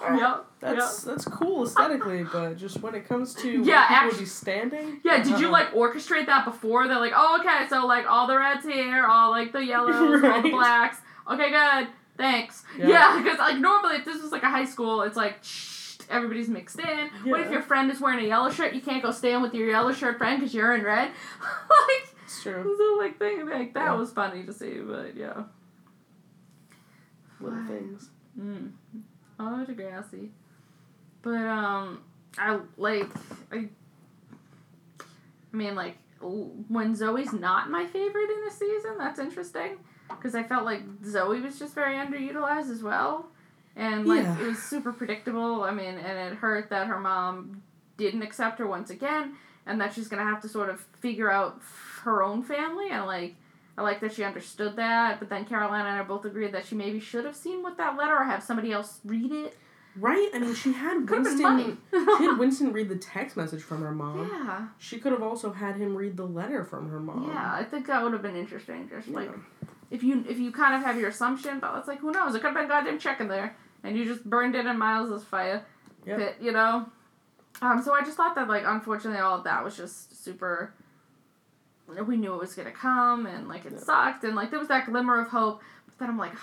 right, Yep. that's that's cool aesthetically, but just when it comes to Yeah, where people be standing. Yeah, did you uh-uh. like orchestrate that before? They're like, oh, okay, so like all the reds here, all like the yellows, all the blacks. Okay, good. Thanks. Yeah. Yeah, because like normally if this was like a high school, it's like shh, everybody's mixed in. What if your friend is wearing a yellow shirt? You can't go stand with your yellow shirt friend because you're in red. like, It's true. so like thing like that Yeah. was funny to see, but yeah. Little things. Mm. Oh, Degrassi. But um, I like I. I mean, like when Zoe's not my favorite in the season, that's interesting because I felt like Zoe was just very underutilized as well, and like Yeah. it was super predictable. I mean, and it hurt that her mom didn't accept her once again, and that she's gonna have to sort of figure out her own family. And like, I like that she understood that, but then Carolina and I both agreed that she maybe should have seen what that letter or have somebody else read it. Right? I mean, she had Could have been Winston. She had Winston read the text message from her mom. yeah, She could have also had him read the letter from her mom. yeah. I think that would have been interesting. Just Yeah. like if you if you kind of have your assumption, but it's like who knows? It could have been goddamn chicken there, and you just burned it in Miles's fire Yep. pit, you know. Um, so I just thought that like unfortunately all of that was just super. We knew it was gonna come, and like it Yeah. sucked, and like there was that glimmer of hope. But then I'm like,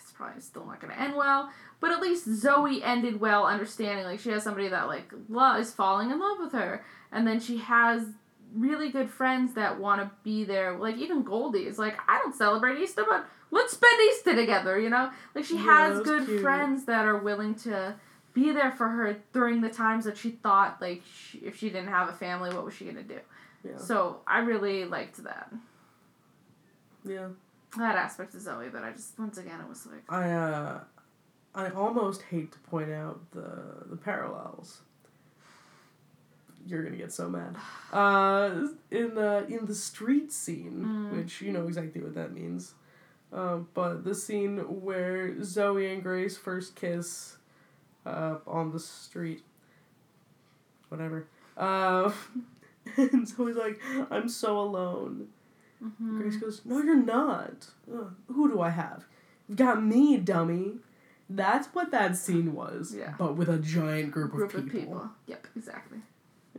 it's probably still not gonna end well. But at least Zoe ended well, understanding like she has somebody that like is falling in love with her, and then she has really good friends that want to be there. Like even Goldi is like, I don't celebrate Easter, but let's spend Easter together. You know, like she Yeah, has good cute. friends that are willing to be there for her during the times that she thought like she, if she didn't have a family, what was she gonna do? Yeah. So I really liked that Yeah. that aspect of Zoe, but I just once again it was like I uh I almost hate to point out the the parallels. You're gonna get so mad. Uh, in the in the street scene, Mm. which you know exactly what that means, um, but the scene where Zoe and Grace first kiss, uh, on the street. Whatever. Uh, and Zoe's like, "I'm so alone." mhm. Grace goes, No, you're not. Ugh, who do I have? You've got me, dummy. That's what that scene was. Yeah. But with a giant group, group of of people. people. Yep, exactly.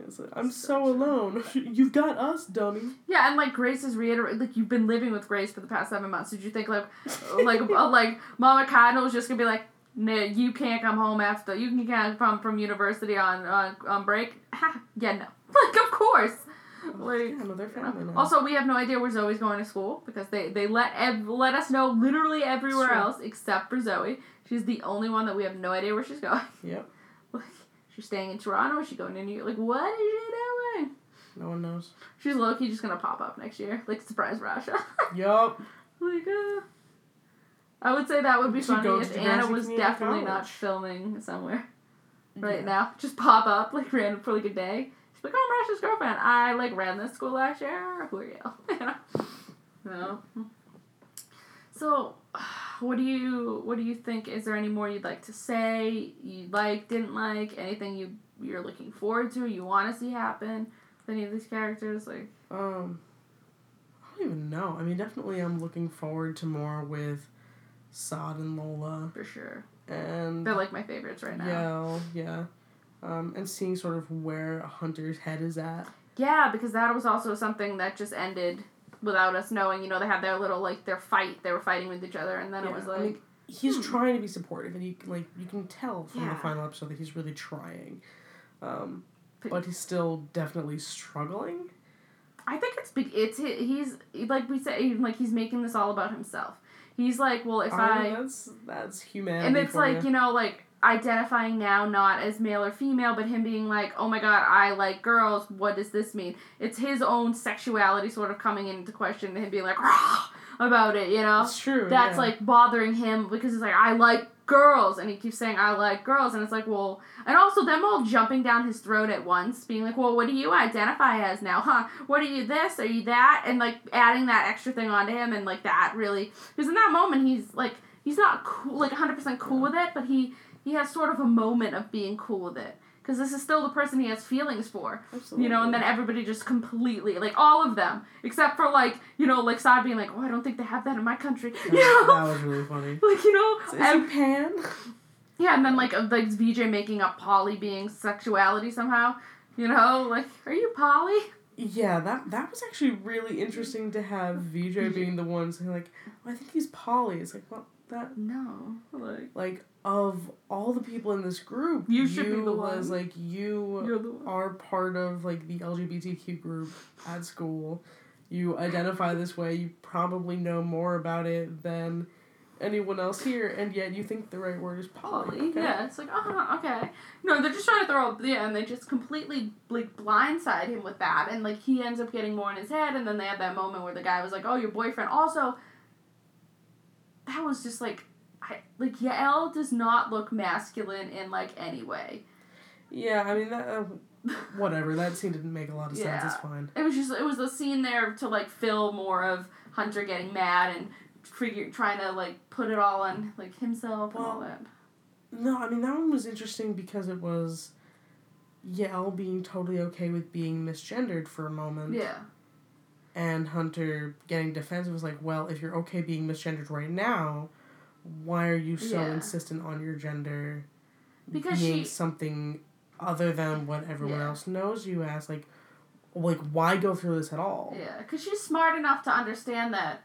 Yeah, so, I'm So so, alone. You've got us, dummy. Yeah, and like Grace is reiterating, like you've been living with Grace for the past seven months. Did you think like, like, uh, like Mama Cardinal was just gonna be like, no, you can't come home after you can come from from university on on, on break? Ha, yeah, no. Like of course. Like yeah, no, they're you know. family. Also, we have no idea where Zoe's going to school because they they let ev- let us know literally everywhere else except for Zoe. She's the only one that we have no idea where she's going. Yep. She's staying in Toronto. Is she going to New York? Like, what is she doing? No one knows. She's low key just gonna pop up next year, like surprise Rasha. Yup. like, uh, I would say that would be She'd funny if Anna was definitely not filming somewhere right Yeah. now. Just pop up like random for like a day. She's like, "Oh, I'm Rasha's girlfriend. I like ran this school last year. Who are you?" you know? No. So, what do you what do you think? Is there any more you'd like to say? You like, didn't like anything you you're looking forward to? You want to see happen with any of these characters? Like, Um, I don't even know. I mean, definitely I'm looking forward to more with Saad and Lola. for sure, And they're like my favorites right now. Yeah, yeah. Um, and seeing sort of where Hunter's head is at. Yeah, because that was also something that just ended without us knowing. You know, they had their little like their fight. They were fighting with each other, and then it Yeah, was I like, mean, he's hmm. trying to be supportive, and you can like you can tell from Yeah. the final episode that he's really trying. Um, But- he's still definitely struggling. I think it's big. It's he's like we say, like he's making this all about himself. He's like, well, if I I, mean, that's that's humanity. and it's like you. you know, like identifying now not as male or female, but him being like, oh my god, I like girls. What does this mean? It's his own sexuality sort of coming into question, and him being like, about it. You know, it's true. that's yeah. like bothering him because it's like I like girls, and he keeps saying, I like girls, and it's like, well, and also them all jumping down his throat at once, being like, well, what do you identify as now, huh? What are you this? Are you that? And like adding that extra thing onto him, and like that really, because in that moment he's like, he's not cool, like 100% cool with it, but he he has sort of a moment of being cool with it. Because this is still the person he has feelings for. Absolutely. You know, and then everybody just completely, like all of them, except for like, you know, like Saad being like, oh, I don't think they have that in my country. You that, know? that was really funny. like, you know? Is and- it Pan? yeah, and then like like Vijay making up poly being sexuality somehow. You know, like, are you poly? Yeah, that that was actually really interesting to have Vijay being the one saying like, well, I think he's poly. It's like, well, that No, like like of all the people in this group, You should be the was one. like you one. are part of like the LGBTQ group at school. You identify this way. You probably know more about it than anyone else here, and yet you think the right word is poly. Poly, okay? yeah, it's like, oh, okay. No, they're just trying to throw, up, yeah, and they just completely, like, blindside him with that, and, like, he ends up getting more in his head, and then they have that moment where the guy was like, oh, your boyfriend. Also, that was just, like, I, like, Yael does not look masculine in, like, any way. Yeah, I mean that. Uh, whatever. That scene didn't make a lot of sense. Yeah. It's fine. It was just it was a scene there to like fill more of Hunter getting mad and figure trying to like put it all on like himself and all Well, that. No, I mean that one was interesting because it was Yael being totally okay with being misgendered for a moment. Yeah. And Hunter getting defensive was like, well, if you're okay being misgendered right now, why are you so Yeah. insistent on your gender Because being she- something other than what everyone Yeah. else knows you as? Like, like why go through this at all? Yeah, because she's smart enough to understand that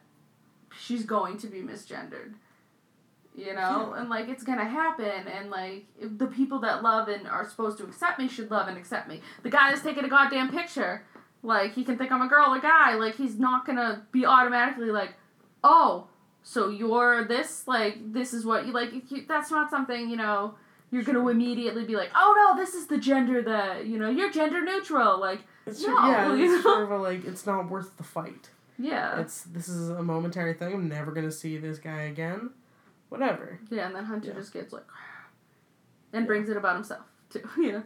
she's going to be misgendered. You know, and like it's gonna happen, and like the people that love and are supposed to accept me should love and accept me. The guy that's taking a goddamn picture, like he can think I'm a girl a guy, like he's not gonna be automatically like, oh, so you're this, like this is what you like. You, that's not something you know. You're gonna immediately be like, oh no, this is the gender that you know. You're gender neutral, like It's No, yeah, it's sort of a, like it's not worth the fight. yeah. It's this is a momentary thing. I'm never gonna see this guy again. Whatever. Yeah, and then Hunter Yeah. just gets like, and Yeah. brings it about himself too. You know,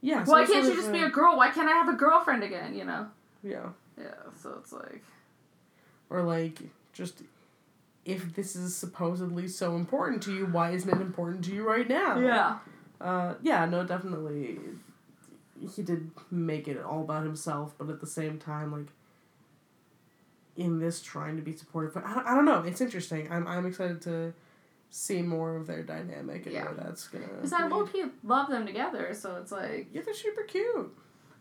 Yeah. why it's can't you just be a- girl? Why can't I have a girlfriend again? You know. Yeah. Yeah. So it's like. Or like just if this is supposedly so important to you, why isn't it important to you right now? Yeah. Uh, yeah, no, definitely. He did make it all about himself, but at the same time, like, in this trying to be supportive. But I don't, I don't know. It's interesting. I'm, I'm excited to see more of their dynamic and Yeah. where that's gonna. Because I low key love them together, so it's like Yeah, they're super cute.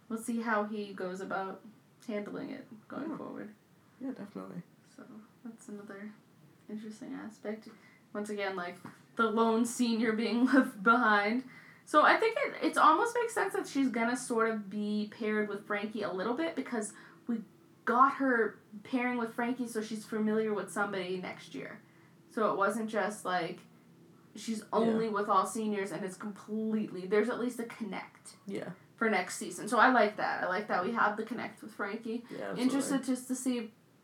we'll see how he goes about handling it going Yeah. forward. Yeah, definitely. So that's another interesting aspect. Once again, like the lone senior being left behind. So I think it it's almost makes sense that she's gonna sort of be paired with Frankie a little bit because we got her pairing with Frankie so she's familiar with somebody next year. So it wasn't just like she's only with all seniors and it's completely there's at least a connect Yeah. for next season. So I like that. I like that we have the connect with Frankie Yeah. Absolutely. interested just to see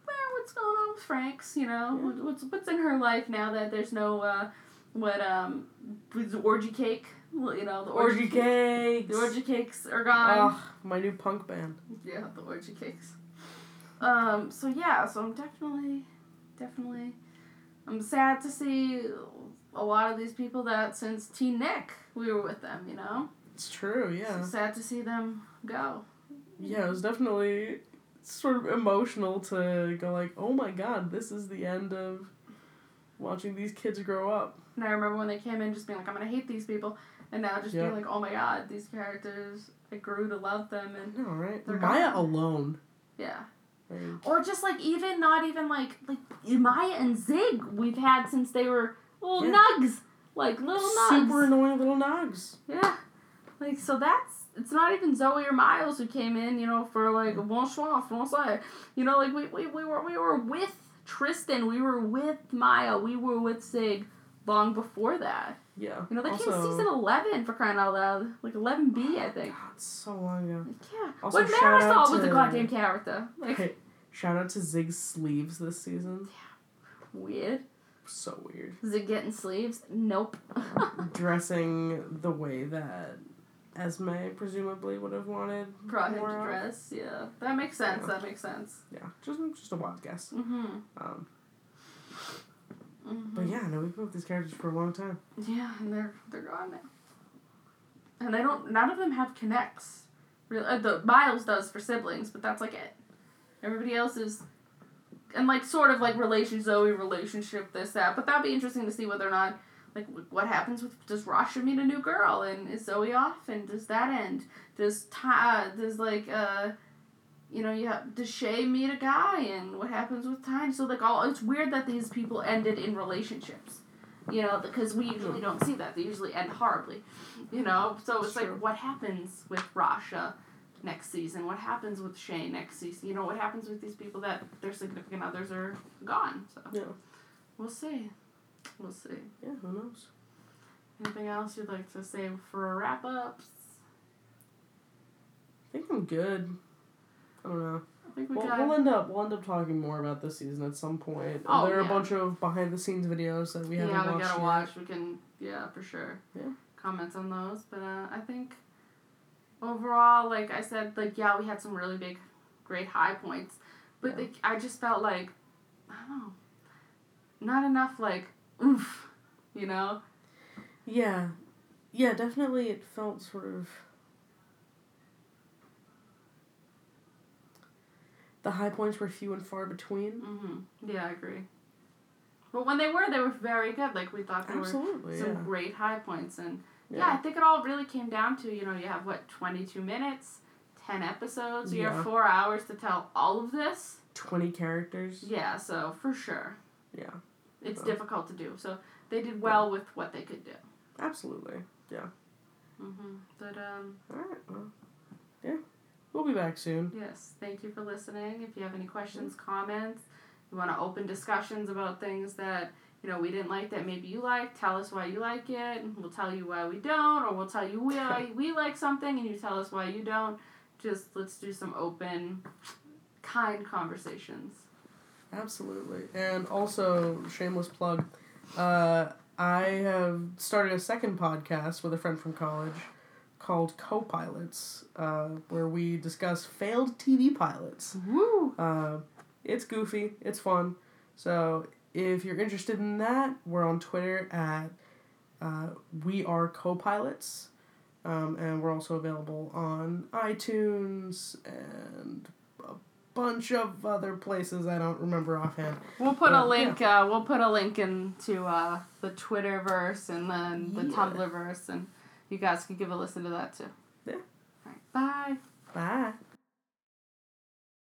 well, what's going on with Frank's, you know, Yeah. what's what's in her life now that there's no uh, what um it orgy cake, you know, the orgy, Orgy cakes. the orgy cakes are gone. Ugh, my new punk band. Yeah, the orgy cakes. Um. So yeah. So I'm definitely, definitely, I'm sad to see a lot of these people that since TeenNick we were with them. You know. It's true. Yeah. Sad to see them go. Yeah, it was definitely sort of emotional to go like, oh my god, this is the end of watching these kids grow up. And I remember when they came in just being like, I'm gonna hate these people. And now just Yeah. being like, oh my god, these characters, I grew to love them. And No, right? They're Maya gone. alone. yeah. Like, Or just like even, not even like, like Maya and Zig we've had since they were little Yeah. nugs. Like little nugs. super annoying little nugs. Yeah. Like, so that's, it's not even Zoe or Miles who came in, you know, for like, bonsoir, français. You know, like we, we, we were, we were with Tristan, we were with Maya, we were with Zig long before that. Yeah. You know, that came also, season 11 for crying out loud. Like 11B, I think. God, so long ago. Yeah. Also, when shout out Marisol was a to- goddamn character. Like, Okay, shout out to Zig's sleeves this season. Yeah. Weird. so weird. Is it getting sleeves? Nope. Dressing the way that Esme presumably would have wanted. Brought him to dress. Yeah, that makes sense. Yeah. That makes sense. Yeah, just just a wild guess. Mm-hmm. Um, mm-hmm. but yeah, no, we've been with these characters for a long time. Yeah, and they're they're gone now. And they don't. None of them have connects. Real, uh, the Miles does for siblings, but that's like it. Everybody else is, and like sort of like relation Zoe relationship this that. But that'd be interesting to see whether or not like what happens with does Rasha meet a new girl and is Zoe off and does that end? Does Ty uh, does like uh. You know, you have, does Shay meet a guy, and what happens with time. So like all, it's weird that these people ended in relationships you know, because we usually don't see that. They usually end horribly, you know. So it's True. like, what happens with Rasha next season? What happens with Shay next season? You know, what happens with these people that their significant others are gone? So Yeah, we'll see. We'll see. yeah, who knows? Anything else you'd like to say for a wrap up? I think I'm good. I don't know. I think we We'll, got. we'll end up we'll end up talking more about this season at some point. Oh, there are yeah. a bunch of behind the scenes videos that we haven't yeah, we watched gotta yet. watch. We can, yeah, for sure. Yeah. Comments on those, but uh, I think overall, like I said, like yeah, we had some really big, great high points, but Yeah. like I just felt like, I don't know, not enough like oof, you know. Yeah, yeah, definitely. It felt sort of. The high points were few and far between. Mm-hmm. Yeah, I agree. But when they were, they were very good. Like we thought they were some yeah. great high points, and yeah. Yeah. I think it all really came down to you know you have what twenty two minutes, ten episodes. You Yeah. have four hours to tell all of this. Twenty characters. Yeah, so for sure, Yeah, it's So. difficult to do. So they did well with what they could do. absolutely. Yeah. Mm-hmm. But um, All right. Well, yeah, we'll be back soon. yes, thank you for listening. If you have any questions, comments, you want to open discussions about things that you know we didn't like that maybe you like, tell us why you like it. and We'll tell you why we don't, or we'll tell you why we like something and you tell us why you don't. Just let's do some open, kind conversations. Absolutely. And also, shameless plug, uh, I have started a second podcast with a friend from college called Co-Pilots, uh, where we discuss failed TV pilots. Woo! Uh, it's goofy, it's fun. So if you're interested in that, we're on Twitter at uh, We Are Co-Pilots. Um, and we're also available on iTunes and a bunch of other places I don't remember offhand. We'll put a Uh, link. Uh, we'll put a link into uh, the Twitterverse and then the Yeah. Tumblrverse, and you guys can give a listen to that too. Yeah. All right. Bye. Bye.